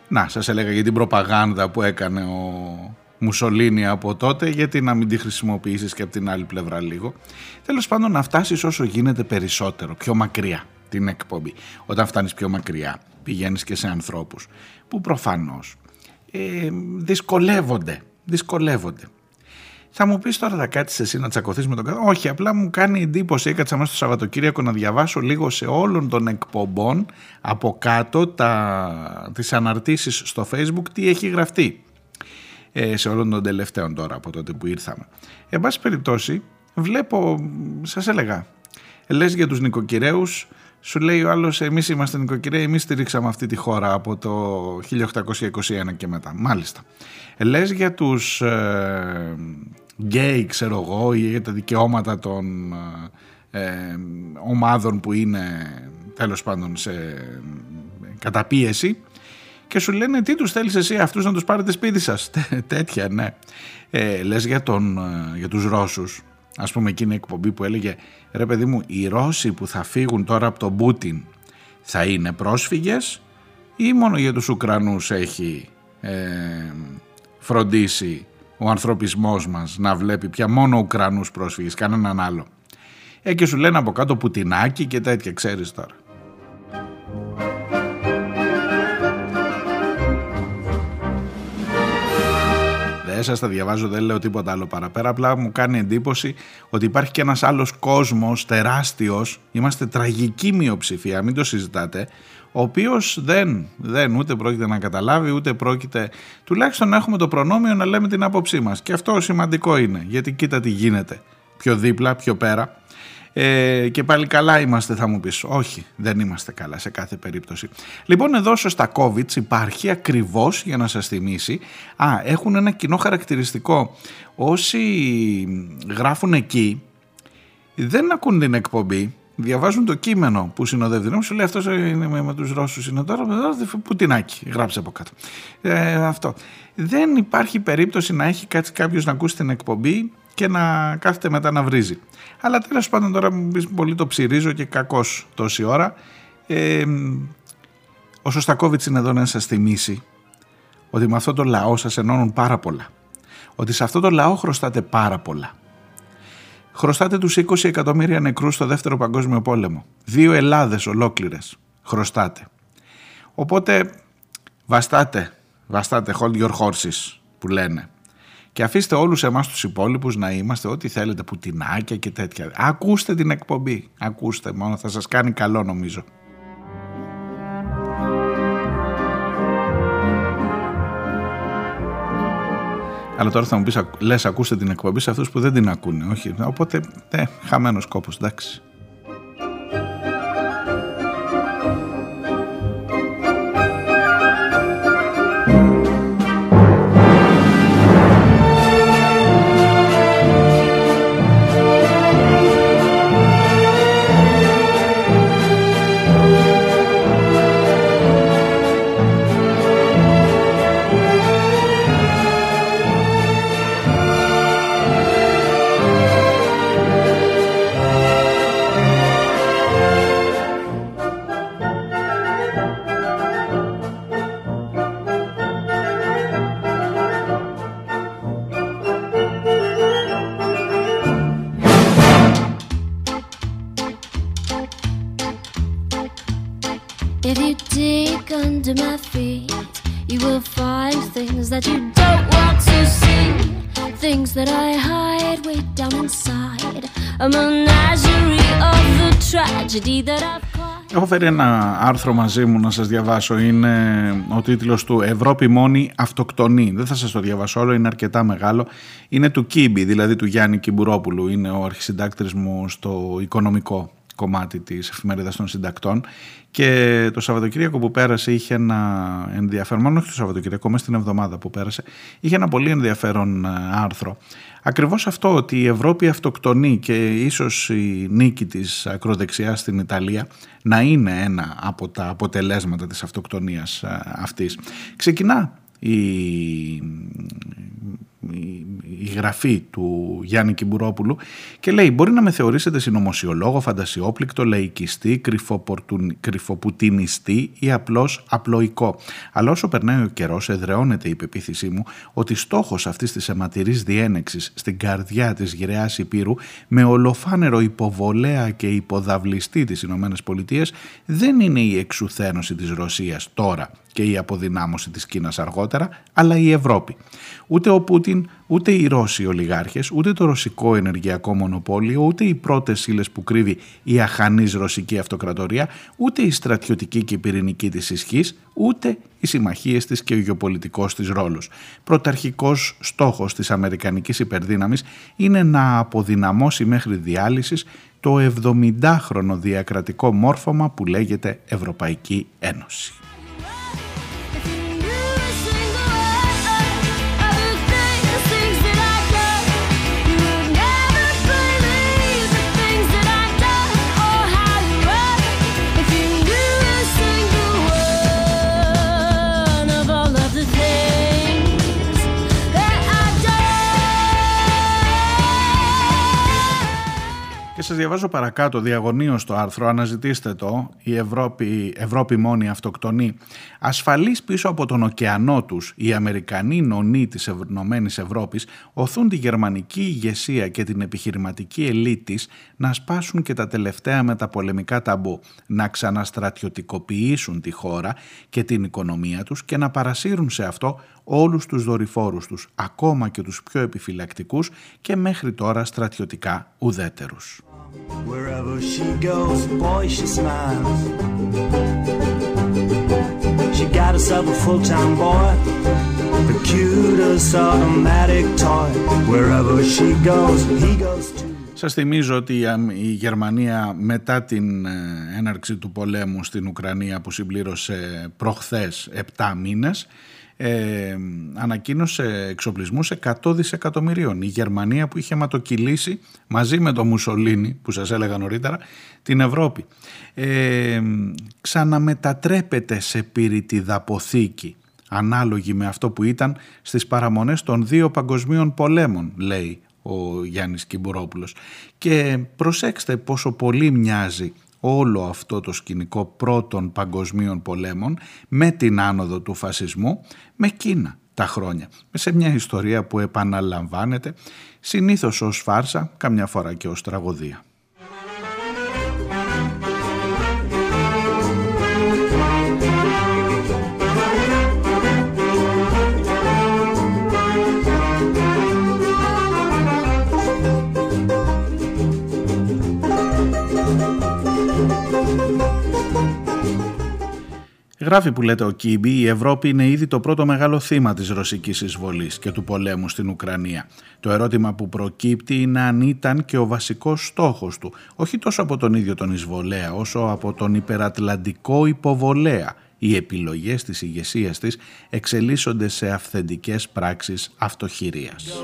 να σας έλεγα για την προπαγάνδα που έκανε ο Μουσολίνη από τότε, γιατί να μην τη χρησιμοποιήσεις και από την άλλη πλευρά λίγο. Τέλος πάντων, να φτάσεις όσο γίνεται περισσότερο, πιο μακριά την εκπομπή. Όταν φτάνεις πιο μακριά, πηγαίνεις και σε ανθρώπους που προφανώς ε, δυσκολεύονται. Δυσκολεύονται. Θα μου πεις τώρα θα κάτσεις εσύ να τσακωθείς με τον καθένα. Όχι, απλά μου κάνει εντύπωση. Έκατσα μέσα στο Σαββατοκύριακο να διαβάσω λίγο σε όλων των εκπομπών από κάτω τα, τις αναρτήσεις στο facebook τι έχει γραφτεί ε, σε όλων των τελευταίων τώρα από τότε που ήρθαμε. Εν πάση περιπτώσει, βλέπω, σας έλεγα, λες για τους νοικοκυρέους, σου λέει ο άλλος εμείς είμαστε νοικοκυρέοι, εμείς στηρίξαμε αυτή τη χώρα από το 1821 και μετά. Μάλιστα. Λες για τους ε, γκέι, ξέρω εγώ, ή για τα δικαιώματα των ε, ομάδων που είναι τέλος πάντων σε καταπίεση και σου λένε τι τους θέλεις εσύ αυτούς να τους πάρετε σπίτι σας; *laughs* Τέτοια ναι. Ε, λες για, τον, ε, για τους Ρώσους. Ας πούμε εκείνη η εκπομπή που έλεγε ρε παιδί μου οι Ρώσοι που θα φύγουν τώρα από τον Πούτιν θα είναι πρόσφυγες ή μόνο για τους Ουκρανούς έχει ε, φροντίσει ο ανθρωπισμός μας να βλέπει πια μόνο Ουκρανούς πρόσφυγες, κανέναν άλλο; Ε, και σου λένε από κάτω Πουτινάκι και τέτοια, ξέρεις τώρα. Σα τα διαβάζω, δεν λέω τίποτα άλλο παραπέρα. Απλά μου κάνει εντύπωση ότι υπάρχει και ένας άλλος κόσμος τεράστιος. Είμαστε τραγική μειοψηφία, μην το συζητάτε. Ο οποίος δεν, δεν ούτε πρόκειται να καταλάβει, ούτε πρόκειται τουλάχιστον να έχουμε το προνόμιο να λέμε την άποψή μας. Και αυτό σημαντικό είναι, γιατί κοίτα τι γίνεται. Πιο δίπλα, πιο πέρα. Ε, και πάλι καλά είμαστε θα μου πεις. Όχι, δεν είμαστε καλά σε κάθε περίπτωση. Λοιπόν εδώ στο Στακόβιτς υπάρχει ακριβώς για να σας θυμίσει. Α, έχουν ένα κοινό χαρακτηριστικό. Όσοι γράφουν εκεί δεν ακούν την εκπομπή, διαβάζουν το κείμενο που συνοδεύει την σου λέει αυτός είναι με, με τους Ρώσους είναι τώρα. Πουτινάκι, γράψε από κάτω. Ε, αυτό. Δεν υπάρχει περίπτωση να έχει κάτσει κάποιος να ακούσει την εκπομπή και να κάθεται μετά να βρίζει. Αλλά τέλος πάντων τώρα μου πεις πολύ το ψυρίζω και κακός τόση ώρα. Ε, ο Σωστακόβιτς είναι εδώ να σας θυμίσει ότι με αυτό το λαό σας ενώνουν πάρα πολλά. Ότι σε αυτό το λαό χρωστάτε πάρα πολλά. Χρωστάτε τους 20 εκατομμύρια νεκρούς στο δεύτερο παγκόσμιο πόλεμο. Δύο Ελλάδες ολόκληρες χρωστάτε. Οπότε βαστάτε, βαστάτε hold your horses που λένε. Και αφήστε όλους εμάς τους υπόλοιπους να είμαστε ό,τι θέλετε, πουτινάκια και τέτοια. Ακούστε την εκπομπή, ακούστε μόνο, θα σας κάνει καλό νομίζω. Αλλά τώρα θα μου πεις, λες ακούστε την εκπομπή σε αυτούς που δεν την ακούνε, όχι. Οπότε, ναι, χαμένος κόπος, εντάξει. Φέρει ένα άρθρο μαζί μου να σας διαβάσω. Είναι ο τίτλος του «Ευρώπη μόνη αυτοκτονεί». Δεν θα σας το διαβάσω όλο, είναι αρκετά μεγάλο. Είναι του Κίμπη, δηλαδή του Γιάννη Κιμπουρόπουλου. Είναι ο αρχισυντάκτης μου στο οικονομικό κομμάτι της εφημερίδας των συντακτών και το Σαββατοκύριακο που πέρασε είχε ένα ενδιαφέρον, μάλλον όχι το Σαββατοκύριακο, μέσα στην εβδομάδα που πέρασε, είχε ένα πολύ ενδιαφέρον ε, άρθρο. Ακριβώς αυτό ότι η Ευρώπη αυτοκτονεί και ίσως η νίκη της ακροδεξιάς στην Ιταλία να είναι ένα από τα αποτελέσματα της αυτοκτονίας ε, αυτής. Ξεκινά η, η, η γραφή του Γιάννη Κιμπουρόπουλου και λέει μπορεί να με θεωρήσετε συνωμοσιολόγο, φαντασιόπληκτο, λαϊκιστή, κρυφοπορτουν- κρυφοπουτινιστή ή απλώς απλοϊκό. Αλλά όσο περνάει ο καιρός εδραιώνεται η πεποίθησή μου ότι στόχος αυτής της αιματηρής διένεξης στην καρδιά της γυραιάς Υπήρου με ολοφάνερο υποβολέα και υποδαβλιστή της Ηνωμένες Πολιτείες δεν είναι η εξουθένωση της Ρωσίας τώρα και η αποδυνάμωση της Κίνας αργότερα, αλλά η Ευρώπη. Ούτε ο Πούτιν, ούτε οι Ρώσοι ολιγάρχες, ούτε το ρωσικό ενεργειακό μονοπόλιο, ούτε οι πρώτες ύλες που κρύβει η αχανής ρωσική αυτοκρατορία, ούτε η στρατιωτική και η πυρηνική της ισχύς, ούτε οι συμμαχίες της και ο γεωπολιτικός της ρόλος. Πρωταρχικός στόχος της αμερικανικής υπερδύναμης είναι να αποδυναμώσει μέχρι διάλυσης το 70χρονο διακρατικό μόρφωμα που λέγεται Ευρωπαϊκή Ένωση. Σας διαβάζω παρακάτω διαγωνίως στο άρθρο, αναζητήστε το, η Ευρώπη, Ευρώπη μόνη αυτοκτονεί. Ασφαλείς πίσω από τον ωκεανό τους, οι Αμερικανοί νονοί της Ενωμένης Ευρώπης οθούν τη γερμανική ηγεσία και την επιχειρηματική ελίτ της να σπάσουν και τα τελευταία μεταπολεμικά ταμπού, να ξαναστρατιωτικοποιήσουν τη χώρα και την οικονομία τους και να παρασύρουν σε αυτό όλους τους δορυφόρους τους, ακόμα και τους πιο επιφυλακτικούς και μέχρι τώρα στρατιωτικά ουδέτερους. Σας θυμίζω ότι αμ, η Γερμανία μετά την ε, έναρξη του πολέμου στην Ουκρανία που συμπλήρωσε προχθές 7 μήνες ε, ανακοίνωσε εξοπλισμούς 100 δισεκατομμυρίων. Η Γερμανία που είχε ματοκυλήσει μαζί με το Μουσολίνι που σας έλεγα νωρίτερα την Ευρώπη. Ε, ξαναμετατρέπεται σε πυρητιδαποθήκη ανάλογη με αυτό που ήταν στις παραμονές των δύο παγκοσμίων πολέμων λέει ο Γιάννης Κιμπουρόπουλος και προσέξτε πόσο πολύ μοιάζει όλο αυτό το σκηνικό πρώτων παγκοσμίων πολέμων με την άνοδο του φασισμού με Κίνα τα χρόνια. Σε μια ιστορία που επαναλαμβάνεται συνήθως ως φάρσα, καμιά φορά και ως τραγωδία. Γράφει που λέτε ο Κίμπι, η Ευρώπη είναι ήδη το πρώτο μεγάλο θύμα της ρωσικής εισβολής και του πολέμου στην Ουκρανία. Το ερώτημα που προκύπτει είναι αν ήταν και ο βασικός στόχος του, όχι τόσο από τον ίδιο τον εισβολέα, όσο από τον υπερατλαντικό υποβολέα. Οι επιλογές της ηγεσίας της εξελίσσονται σε αυθεντικές πράξεις αυτοχειρίας.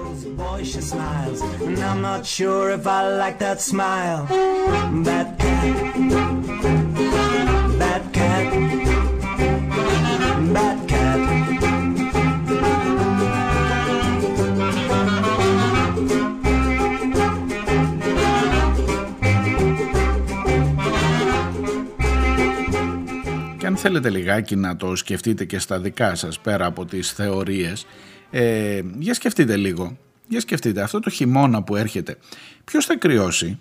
Αν θέλετε λιγάκι να το σκεφτείτε και στα δικά σας πέρα από τις θεωρίες, ε, για σκεφτείτε λίγο, για σκεφτείτε αυτό το χειμώνα που έρχεται, ποιος θα κρυώσει,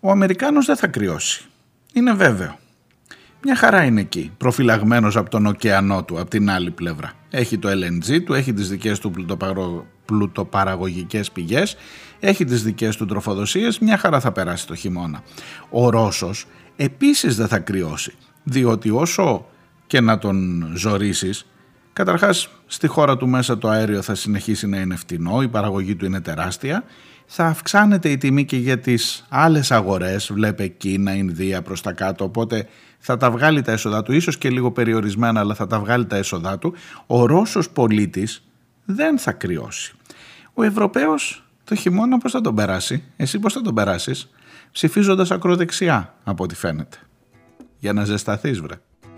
ο Αμερικάνος δεν θα κρυώσει, είναι βέβαιο. μια χαρά είναι εκεί, προφυλαγμένος από τον ωκεανό του, από την άλλη πλευρά. Έχει το LNG του, έχει τις δικές του πλουτοπαρο- πλουτοπαραγωγικές πηγές, έχει τις δικές του τροφοδοσίες, μια χαρά θα περάσει το χειμώνα. Ο Ρώσος επίσης δεν θα κρυώσει, διότι όσο και να τον ζορίσεις, καταρχάς στη χώρα του μέσα το αέριο θα συνεχίσει να είναι φτηνό, η παραγωγή του είναι τεράστια, θα αυξάνεται η τιμή και για τις άλλες αγορές, βλέπε Κίνα, Ινδία προς τα κάτω, οπότε θα τα βγάλει τα έσοδά του, ίσως και λίγο περιορισμένα, αλλά θα τα βγάλει τα έσοδά του. Ο Ρώσος πολίτης δεν θα κρυώσει. Ο Ευρωπαίος το χειμώνα πώς θα τον περάσει, εσύ πώς θα τον περάσεις, ψηφίζοντας ακροδεξιά από ό,τι φαίνεται. Για να ζεσταθείς βρε.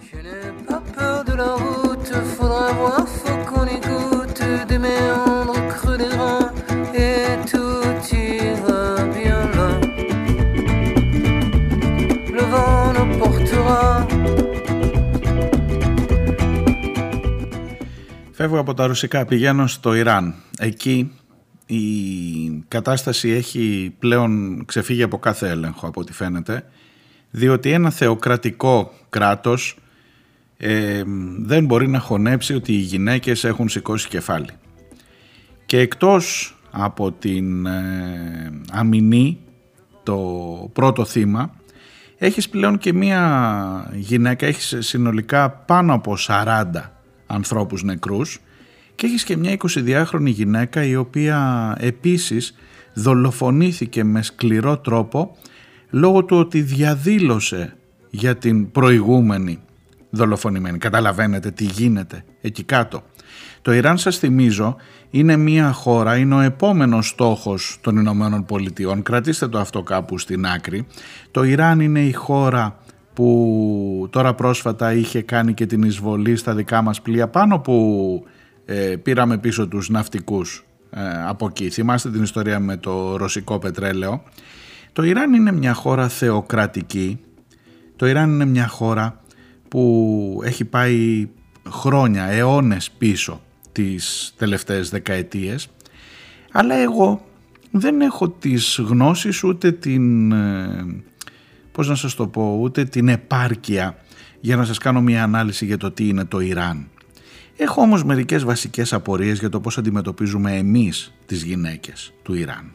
Je n'ai pas peur de la route, faudra voir, faut qu'on écoute des méandres creux des reins et tout ira bien là. Le vent nous portera. Φεύγω από τα ρουσικά, πηγαίνω στο Ιράν. Εκεί η κατάσταση έχει πλέον ξεφύγει από κάθε έλεγχο από ό,τι φαίνεται, διότι ένα θεοκρατικό κράτος ε, δεν μπορεί να χωνέψει ότι οι γυναίκες έχουν σηκώσει κεφάλι. Και εκτός από την ε, αμυνή, το πρώτο θύμα, έχεις πλέον και μία γυναίκα, έχεις συνολικά πάνω από 40 ανθρώπους νεκρούς και έχεις και μια 22χρονη γυναίκα η οποία επίσης δολοφονήθηκε με σκληρό τρόπο λόγω του ότι διαδήλωσε για την προηγούμενη δολοφονημένη. Καταλαβαίνετε τι γίνεται εκεί κάτω. Το Ιράν σας θυμίζω είναι μια χώρα, είναι ο επόμενος στόχος των Ηνωμένων Πολιτειών. Κρατήστε το αυτό κάπου στην άκρη. Το Ιράν είναι η χώρα που τώρα πρόσφατα είχε κάνει και την εισβολή στα δικά μας πλοία πάνω που ε, πήραμε πίσω τους ναυτικούς ε, από εκεί. Θυμάστε την ιστορία με το ρωσικό πετρέλαιο. Το Ιράν είναι μια χώρα θεοκρατική. Το Ιράν είναι μια χώρα που έχει πάει χρόνια, αιώνες πίσω τις τελευταίες δεκαετίες αλλά εγώ δεν έχω τις γνώσεις ούτε την, ε, πώς να σας το πω, ούτε την επάρκεια για να σας κάνω μια ανάλυση για το τι είναι το Ιράν. Έχω όμως μερικές βασικές απορίες για το πώς αντιμετωπίζουμε εμείς τις γυναίκες του Ιράν.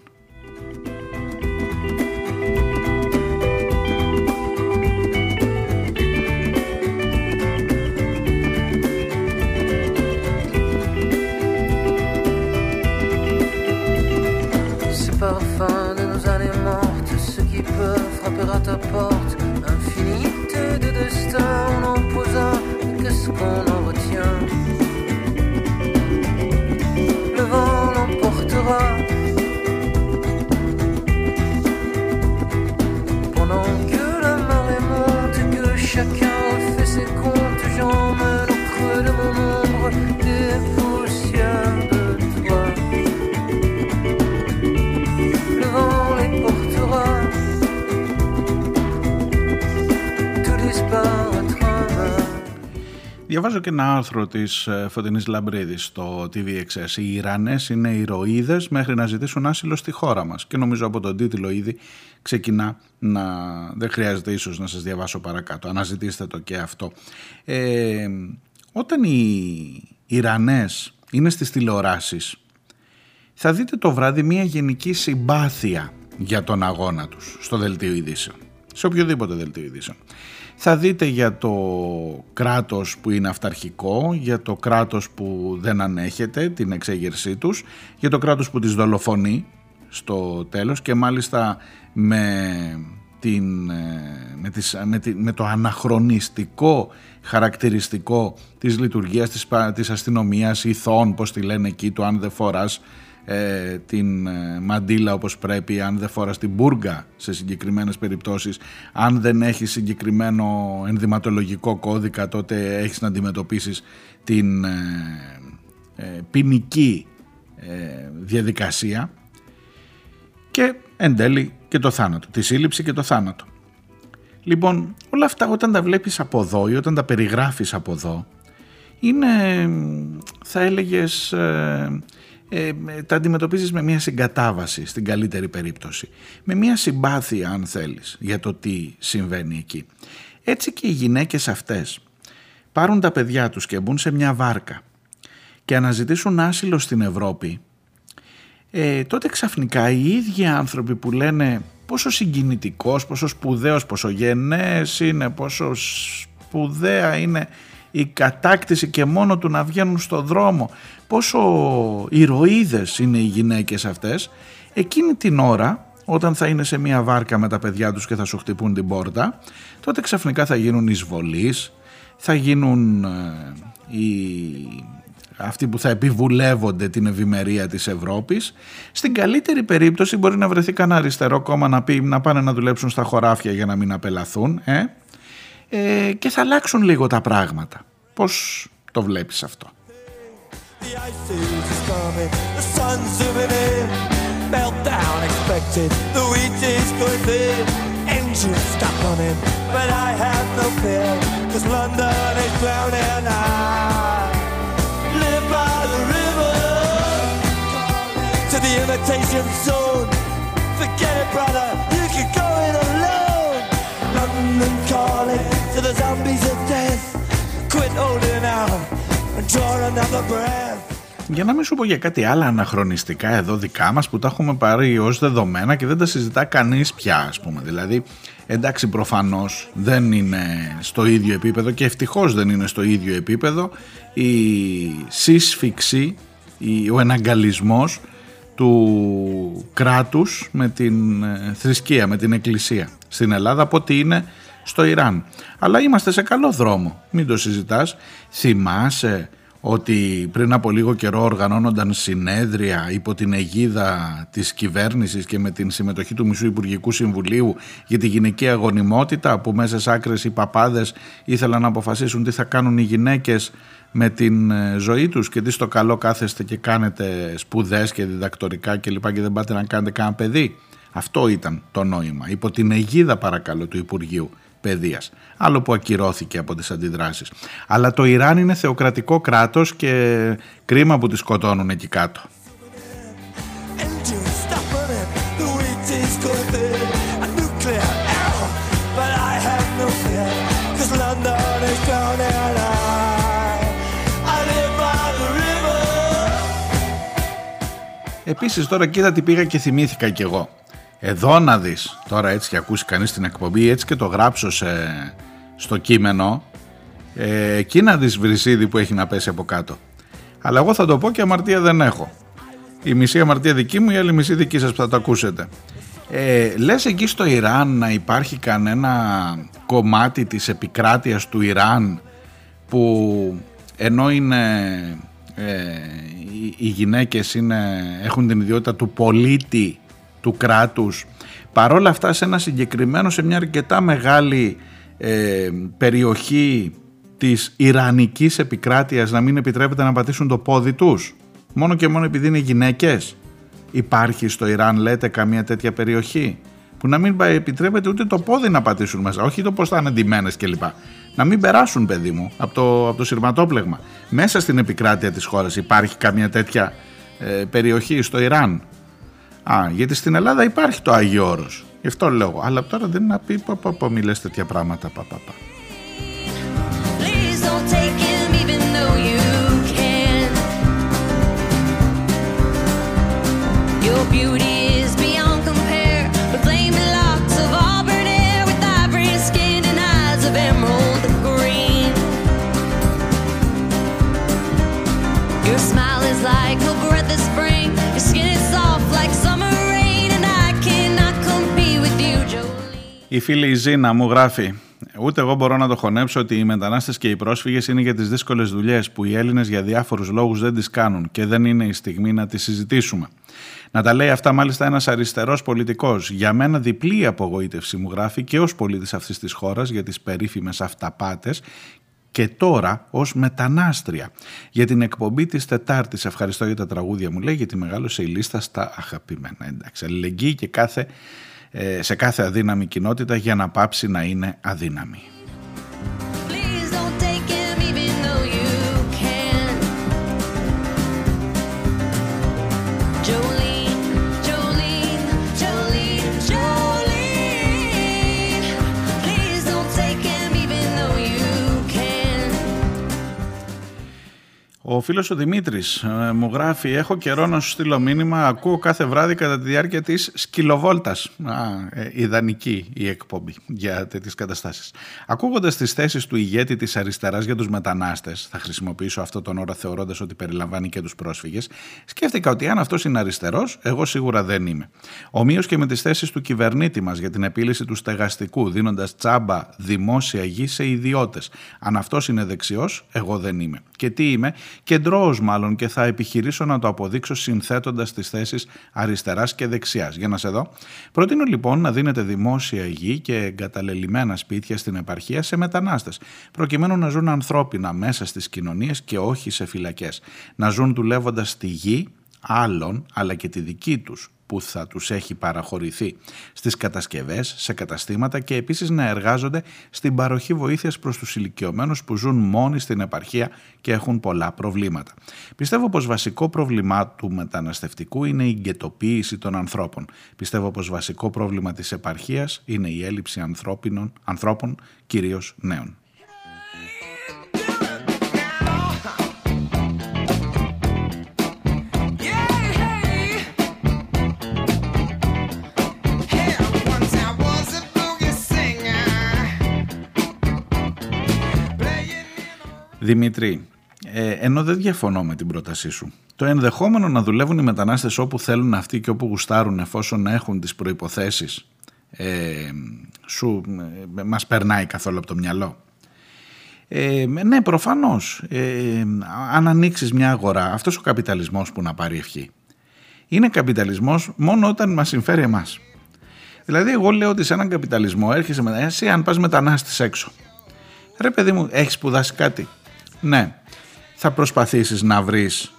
Διαβάζω και ένα άρθρο της ε, Φωτεινής Λαμπρίδης στο TVXS. Οι Ιρανές είναι ηρωίδες μέχρι να ζητήσουν άσυλο στη χώρα μας. Και νομίζω από τον τίτλο ήδη ξεκινά να... Δεν χρειάζεται ίσως να σας διαβάσω παρακάτω. Αναζητήστε το και αυτό. Ε, όταν οι Ιρανές είναι στις τηλεοράσεις θα δείτε το βράδυ μια γενική συμπάθεια για τον αγώνα τους στο δελτίο ειδήσεων. Σε οποιοδήποτε δελτίο ειδήσεων. Θα δείτε για το κράτος που είναι αυταρχικό, για το κράτος που δεν ανέχεται την εξέγερσή τους, για το κράτος που τις δολοφονεί στο τέλος και μάλιστα με, την, ε, με, τις, με, τη- με το αναχρονιστικό χαρακτηριστικό της λειτουργίας της, πα- της αστυνομίας, ηθών, πώς τη λένε εκεί, του αν δεν φοράς ε, την ε, μαντίλα όπως πρέπει, αν δεν φοράς την μπούργα σε συγκεκριμένες περιπτώσεις, αν δεν έχεις συγκεκριμένο ενδυματολογικό κώδικα, τότε έχεις να αντιμετωπίσεις την ε, ε, ποινική ε, διαδικασία και εν τέλει και το θάνατο, τη σύλληψη και το θάνατο. Λοιπόν, όλα αυτά όταν τα βλέπεις από εδώ ή όταν τα περιγράφεις από εδώ, είναι, θα έλεγες, ε, ε, τα αντιμετωπίζεις με μια συγκατάβαση στην καλύτερη περίπτωση. Με μια συμπάθεια αν θέλεις για το τι συμβαίνει εκεί. Έτσι και οι γυναίκες αυτές πάρουν τα παιδιά τους και μπουν σε μια βάρκα και αναζητήσουν άσυλο στην Ευρώπη, ε, τότε ξαφνικά οι ίδιοι άνθρωποι που λένε πόσο συγκινητικός, πόσο σπουδαίος, πόσο γενναίες είναι, πόσο σπουδαία είναι η κατάκτηση και μόνο του να βγαίνουν στο δρόμο, πόσο ηρωίδες είναι οι γυναίκες αυτές, εκείνη την ώρα όταν θα είναι σε μια βάρκα με τα παιδιά τους και θα σου χτυπούν την πόρτα, τότε ξαφνικά θα γίνουν εισβολείς, θα γίνουν ε, οι αυτοί που θα επιβουλεύονται την ευημερία της Ευρώπης. Στην καλύτερη περίπτωση μπορεί να βρεθεί κανένα αριστερό κόμμα να, πει, να πάνε να δουλέψουν στα χωράφια για να μην απελαθούν ε; Ε, και θα αλλάξουν λίγο τα πράγματα. Πώς το βλέπεις αυτό; Forget it, brother. You can go alone to the zombies of death. Quit holding out and draw another breath. Για να μην σου πω για κάτι άλλα αναχρονιστικά εδώ δικά μας που τα έχουμε πάρει ως δεδομένα και δεν τα συζητά κανείς πια ας πούμε. Δηλαδή εντάξει προφανώς δεν είναι στο ίδιο επίπεδο και ευτυχώς δεν είναι στο ίδιο επίπεδο η σύσφυξη, η- ο εναγκαλισμός του κράτους με την ε, θρησκεία, με την εκκλησία στην Ελλάδα από ότι είναι στο Ιράν. Αλλά είμαστε σε καλό δρόμο, μην το συζητάς. Θυμάσαι ότι πριν από λίγο καιρό οργανώνονταν συνέδρια υπό την αιγίδα της κυβέρνησης και με την συμμετοχή του Μισού Υπουργικού Συμβουλίου για τη γυναική αγωνιμότητα που μέσα σε άκρες οι παπάδες ήθελαν να αποφασίσουν τι θα κάνουν οι γυναίκες με την ε, ζωή τους και τι στο καλό κάθεστε και κάνετε σπουδές και διδακτορικά και λοιπά και δεν πάτε να κάνετε κανένα παιδί. Αυτό ήταν το νόημα. Υπό την αιγίδα παρακαλώ του Υπουργείου Παιδείας. Άλλο που ακυρώθηκε από τις αντιδράσεις. Αλλά το Ιράν είναι θεοκρατικό κράτος και κρίμα που τη σκοτώνουν εκεί κάτω. Engines stop running, the wheat is going thin. A nuclear error, but I have no fear. Cause London is drowning. I, I live by the river. Επίσης τώρα κοίτα τι πήγα και θυμήθηκα κι εγώ. Εδώ να δεις, τώρα έτσι και ακούσει κανείς την εκπομπή, έτσι και το γράψω σε, στο κείμενο, ε, εκεί να δεις βρυσίδι που έχει να πέσει από κάτω. Αλλά εγώ θα το πω και αμαρτία δεν έχω. Η μισή αμαρτία δική μου, η άλλη μισή δική σας που θα το ακούσετε. Ε, λες εκεί στο Ιράν να υπάρχει κανένα κομμάτι της επικράτειας του Ιράν που ενώ είναι ε, οι, οι γυναίκες είναι, έχουν την ιδιότητα του πολίτη του κράτους παρόλα αυτά σε ένα συγκεκριμένο σε μια αρκετά μεγάλη ε, περιοχή της Ιρανικής επικράτειας να μην επιτρέπεται να πατήσουν το πόδι τους μόνο και μόνο επειδή είναι γυναίκες. Υπάρχει στο Ιράν λέτε καμία τέτοια περιοχή που να μην επιτρέπεται ούτε το πόδι να πατήσουν μέσα όχι το πως θα είναι ντυμένες κλπ. Να μην περάσουν παιδί μου από το, από το σειρματόπλεγμα. Μέσα στην επικράτεια της χώρας υπάρχει καμία τέτοια ε, περιοχή στο Ιράν Α, γιατί στην Ελλάδα υπάρχει το Άγιο Όρος. Γι' αυτό λέω. Αλλά τώρα δεν είναι να πει πα, πα, πα, μη λες τέτοια πράγματα. Πα, πα, πα. Please don't Η φίλη η Ζήνα μου γράφει Ούτε εγώ μπορώ να το χωνέψω ότι οι μετανάστες και οι πρόσφυγες είναι για τις δύσκολες δουλειές που οι Έλληνες για διάφορους λόγους δεν τις κάνουν και δεν είναι η στιγμή να τις συζητήσουμε. Να τα λέει αυτά μάλιστα ένας αριστερός πολιτικός. Για μένα διπλή απογοήτευση μου γράφει και ως πολίτης αυτής της χώρας για τις περίφημες αυταπάτες και τώρα ως μετανάστρια. Για την εκπομπή της Τετάρτης ευχαριστώ για τα τραγούδια μου λέει γιατί μεγάλωσε η λίστα στα αγαπημένα. Εντάξει, αλληλεγγύη και κάθε, ε, σε κάθε αδύναμη κοινότητα για να πάψει να είναι αδύναμη. Ο φίλος ο Δημήτρης ε, μου γράφει «Έχω καιρό να σου στείλω μήνυμα, ακούω κάθε βράδυ κατά τη διάρκεια της σκυλοβόλτας». Α, ε, ιδανική η εκπομπή για τέτοιες καταστάσεις. Ακούγοντας τις θέσεις του ηγέτη της αριστεράς για τους μετανάστες, θα χρησιμοποιήσω αυτό τον όρο θεωρώντας ότι περιλαμβάνει και τους πρόσφυγες, σκέφτηκα ότι αν αυτός είναι αριστερός, εγώ σίγουρα δεν είμαι. Ομοίως και με τις θέσεις του κυβερνήτη μας για την επίλυση του στεγαστικού, δίνοντας τσάμπα δημόσια γη σε ιδιώτες. Αν αυτός είναι δεξιός, εγώ δεν είμαι. Και τι είμαι, κεντρώος μάλλον και θα επιχειρήσω να το αποδείξω συνθέτοντας τις θέσεις αριστεράς και δεξιάς. Για να σε δω. Προτείνω λοιπόν να δίνετε δημόσια γη και εγκαταλελειμμένα σπίτια στην επαρχία σε μετανάστες, προκειμένου να ζουν ανθρώπινα μέσα στις κοινωνίες και όχι σε φυλακές. Να ζουν δουλεύοντας στη γη άλλων αλλά και τη δική τους που θα τους έχει παραχωρηθεί στις κατασκευές, σε καταστήματα και επίσης να εργάζονται στην παροχή βοήθειας προς τους ηλικιωμένους που ζουν μόνοι στην επαρχία και έχουν πολλά προβλήματα. Πιστεύω πως βασικό πρόβλημα του μεταναστευτικού είναι η γκαιτοποίηση των ανθρώπων. Πιστεύω πως βασικό πρόβλημα της επαρχίας είναι η έλλειψη ανθρώπινων, ανθρώπων, κυρίως νέων. Δημήτρη, ε, ενώ δεν διαφωνώ με την πρότασή σου, το ενδεχόμενο να δουλεύουν οι μετανάστες όπου θέλουν αυτοί και όπου γουστάρουν εφόσον έχουν τις προϋποθέσεις ε, σου ε, μας περνάει καθόλου από το μυαλό. Ε, ναι, προφανώς. Ε, αν ανοίξεις μια αγορά, αυτός ο καπιταλισμός που να πάρει ευχή, είναι καπιταλισμός μόνο όταν μας συμφέρει εμάς. Δηλαδή, εγώ λέω ότι σε έναν καπιταλισμό έρχεσαι μετά, εσύ αν πας μετανάστης έξω. Ρε παιδί μου, έχεις σπουδάσει κάτι. Ναι. Θα προσπαθήσεις να βρεις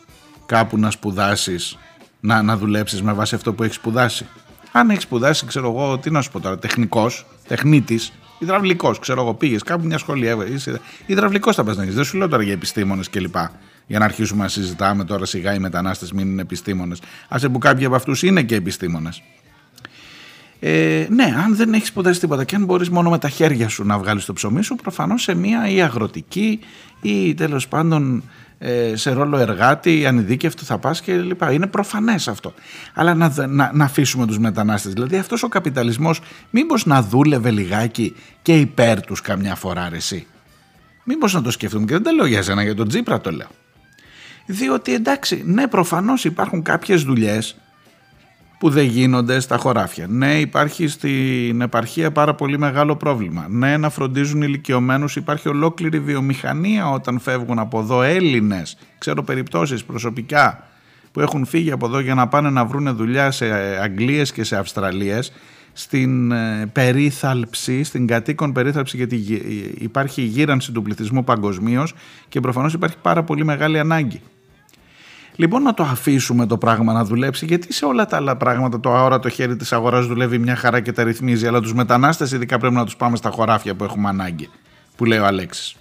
κάπου να σπουδάσεις, να, να δουλέψεις με βάση αυτό που έχεις σπουδάσει. Αν έχεις σπουδάσει, ξέρω εγώ, τι να σου πω τώρα, τεχνικός, τεχνίτης, υδραυλικός, ξέρω εγώ, πήγες κάπου μια σχολή, ε, είσαι υδραυλικός θα πας να έχεις. Δεν σου λέω τώρα για επιστήμονες κλπ. Για να αρχίσουμε να συζητάμε τώρα σιγά οι μετανάστες μην είναι επιστήμονες. Άσε που κάποιοι από αυτούς είναι και επιστήμονες. Ε, ναι, αν δεν έχεις σπουδάσει τίποτα και αν μπορείς μόνο με τα χέρια σου να βγάλεις το ψωμί σου, προφανώς σε μια ή αγροτική ή τέλος πάντων ε, σε ρόλο εργάτη ή ανειδίκευτο θα πας και λοιπά. Είναι προφανές αυτό. Αλλά να, να, να αφήσουμε τους μετανάστες. Δηλαδή αυτός ο καπιταλισμός μήπως να δούλευε λιγάκι και υπέρ τους καμιά φορά ρε εσύ; Μήπως να το σκεφτούμε και δεν τα λέω για σένα, για τον Τζίπρα το λέω. Διότι εντάξει, ναι προφανώς υπάρχουν κάποιες δουλειές που δεν γίνονται στα χωράφια. Ναι, υπάρχει στην επαρχία πάρα πολύ μεγάλο πρόβλημα. Ναι, να φροντίζουν ηλικιωμένους. Υπάρχει ολόκληρη βιομηχανία όταν φεύγουν από εδώ Έλληνες. Ξέρω περιπτώσεις προσωπικά που έχουν φύγει από εδώ για να πάνε να βρουν δουλειά σε Αγγλίες και σε Αυστραλίες στην ε, περίθαλψη, στην κατοίκον περίθαλψη γιατί υπάρχει η γύρανση του πληθυσμού παγκοσμίως και προφανώς υπάρχει πάρα πολύ μεγάλη ανάγκη. Λοιπόν, να το αφήσουμε το πράγμα να δουλέψει, γιατί σε όλα τα άλλα πράγματα το αόρατο χέρι της αγοράς δουλεύει μια χαρά και τα ρυθμίζει. Αλλά τους μετανάστες, ειδικά πρέπει να τους πάμε στα χωράφια που έχουμε ανάγκη, που λέει ο Αλέξης.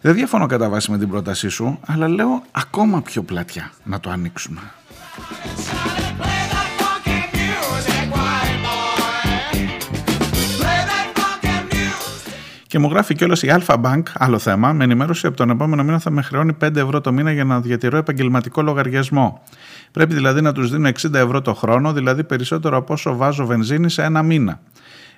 Δεν διαφωνώ κατά βάση με την πρότασή σου, αλλά λέω ακόμα πιο πλατιά να το ανοίξουμε. Και μου γράφει κιόλας η Alpha Bank, άλλο θέμα, με ενημέρωση από τον επόμενο μήνα θα με χρεώνει 5 ευρώ το μήνα για να διατηρώ επαγγελματικό λογαριασμό. Πρέπει δηλαδή να τους δίνω 60 ευρώ το χρόνο, δηλαδή περισσότερο από όσο βάζω βενζίνη σε ένα μήνα.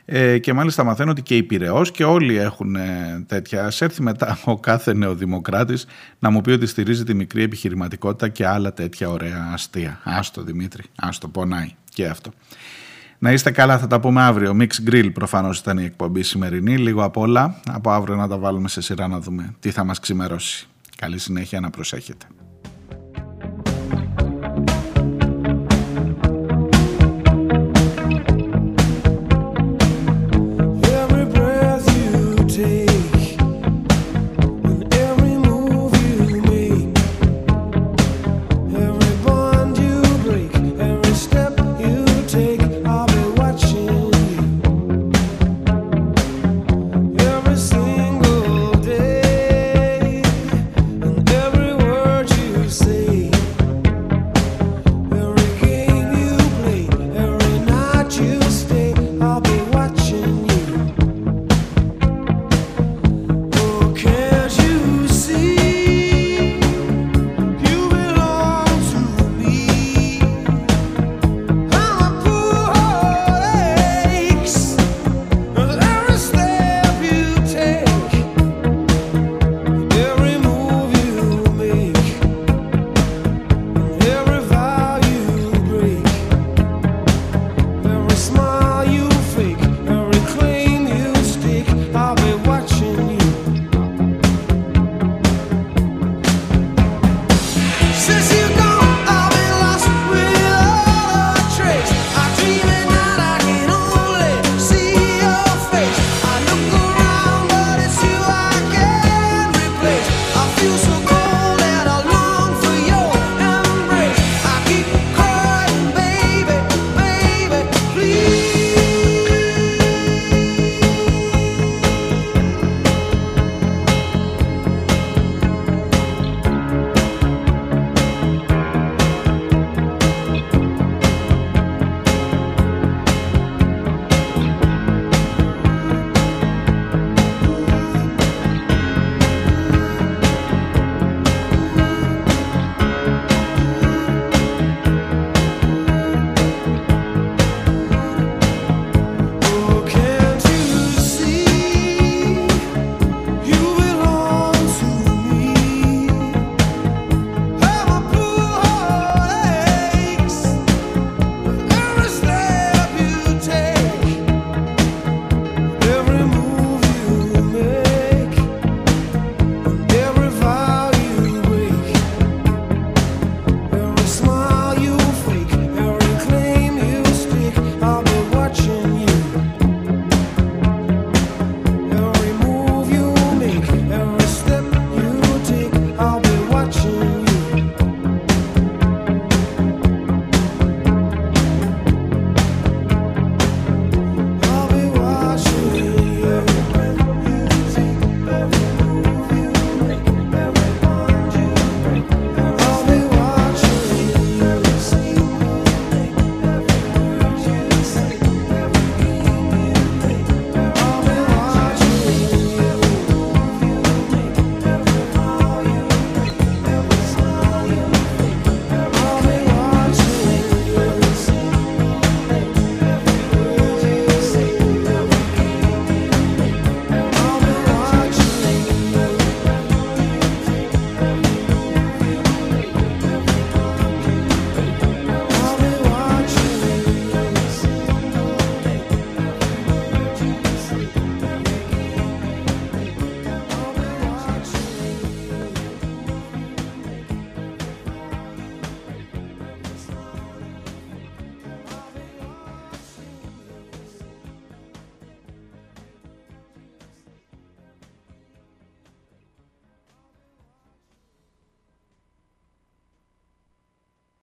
Ε, και μάλιστα μαθαίνω ότι και οι Πυραιός και όλοι έχουν ε, τέτοια. Α έρθει μετά ο κάθε νεοδημοκράτης να μου πει ότι στηρίζει τη μικρή επιχειρηματικότητα και άλλα τέτοια ωραία αστεία. Άστο Δημήτρη, άστο πονάει και αυτό. Να είστε καλά, θα τα πούμε αύριο. Mix Grill προφανώς ήταν η εκπομπή σημερινή. Λίγο απ' όλα. Από αύριο να τα βάλουμε σε σειρά να δούμε τι θα μας ξημερώσει. Καλή συνέχεια να προσέχετε.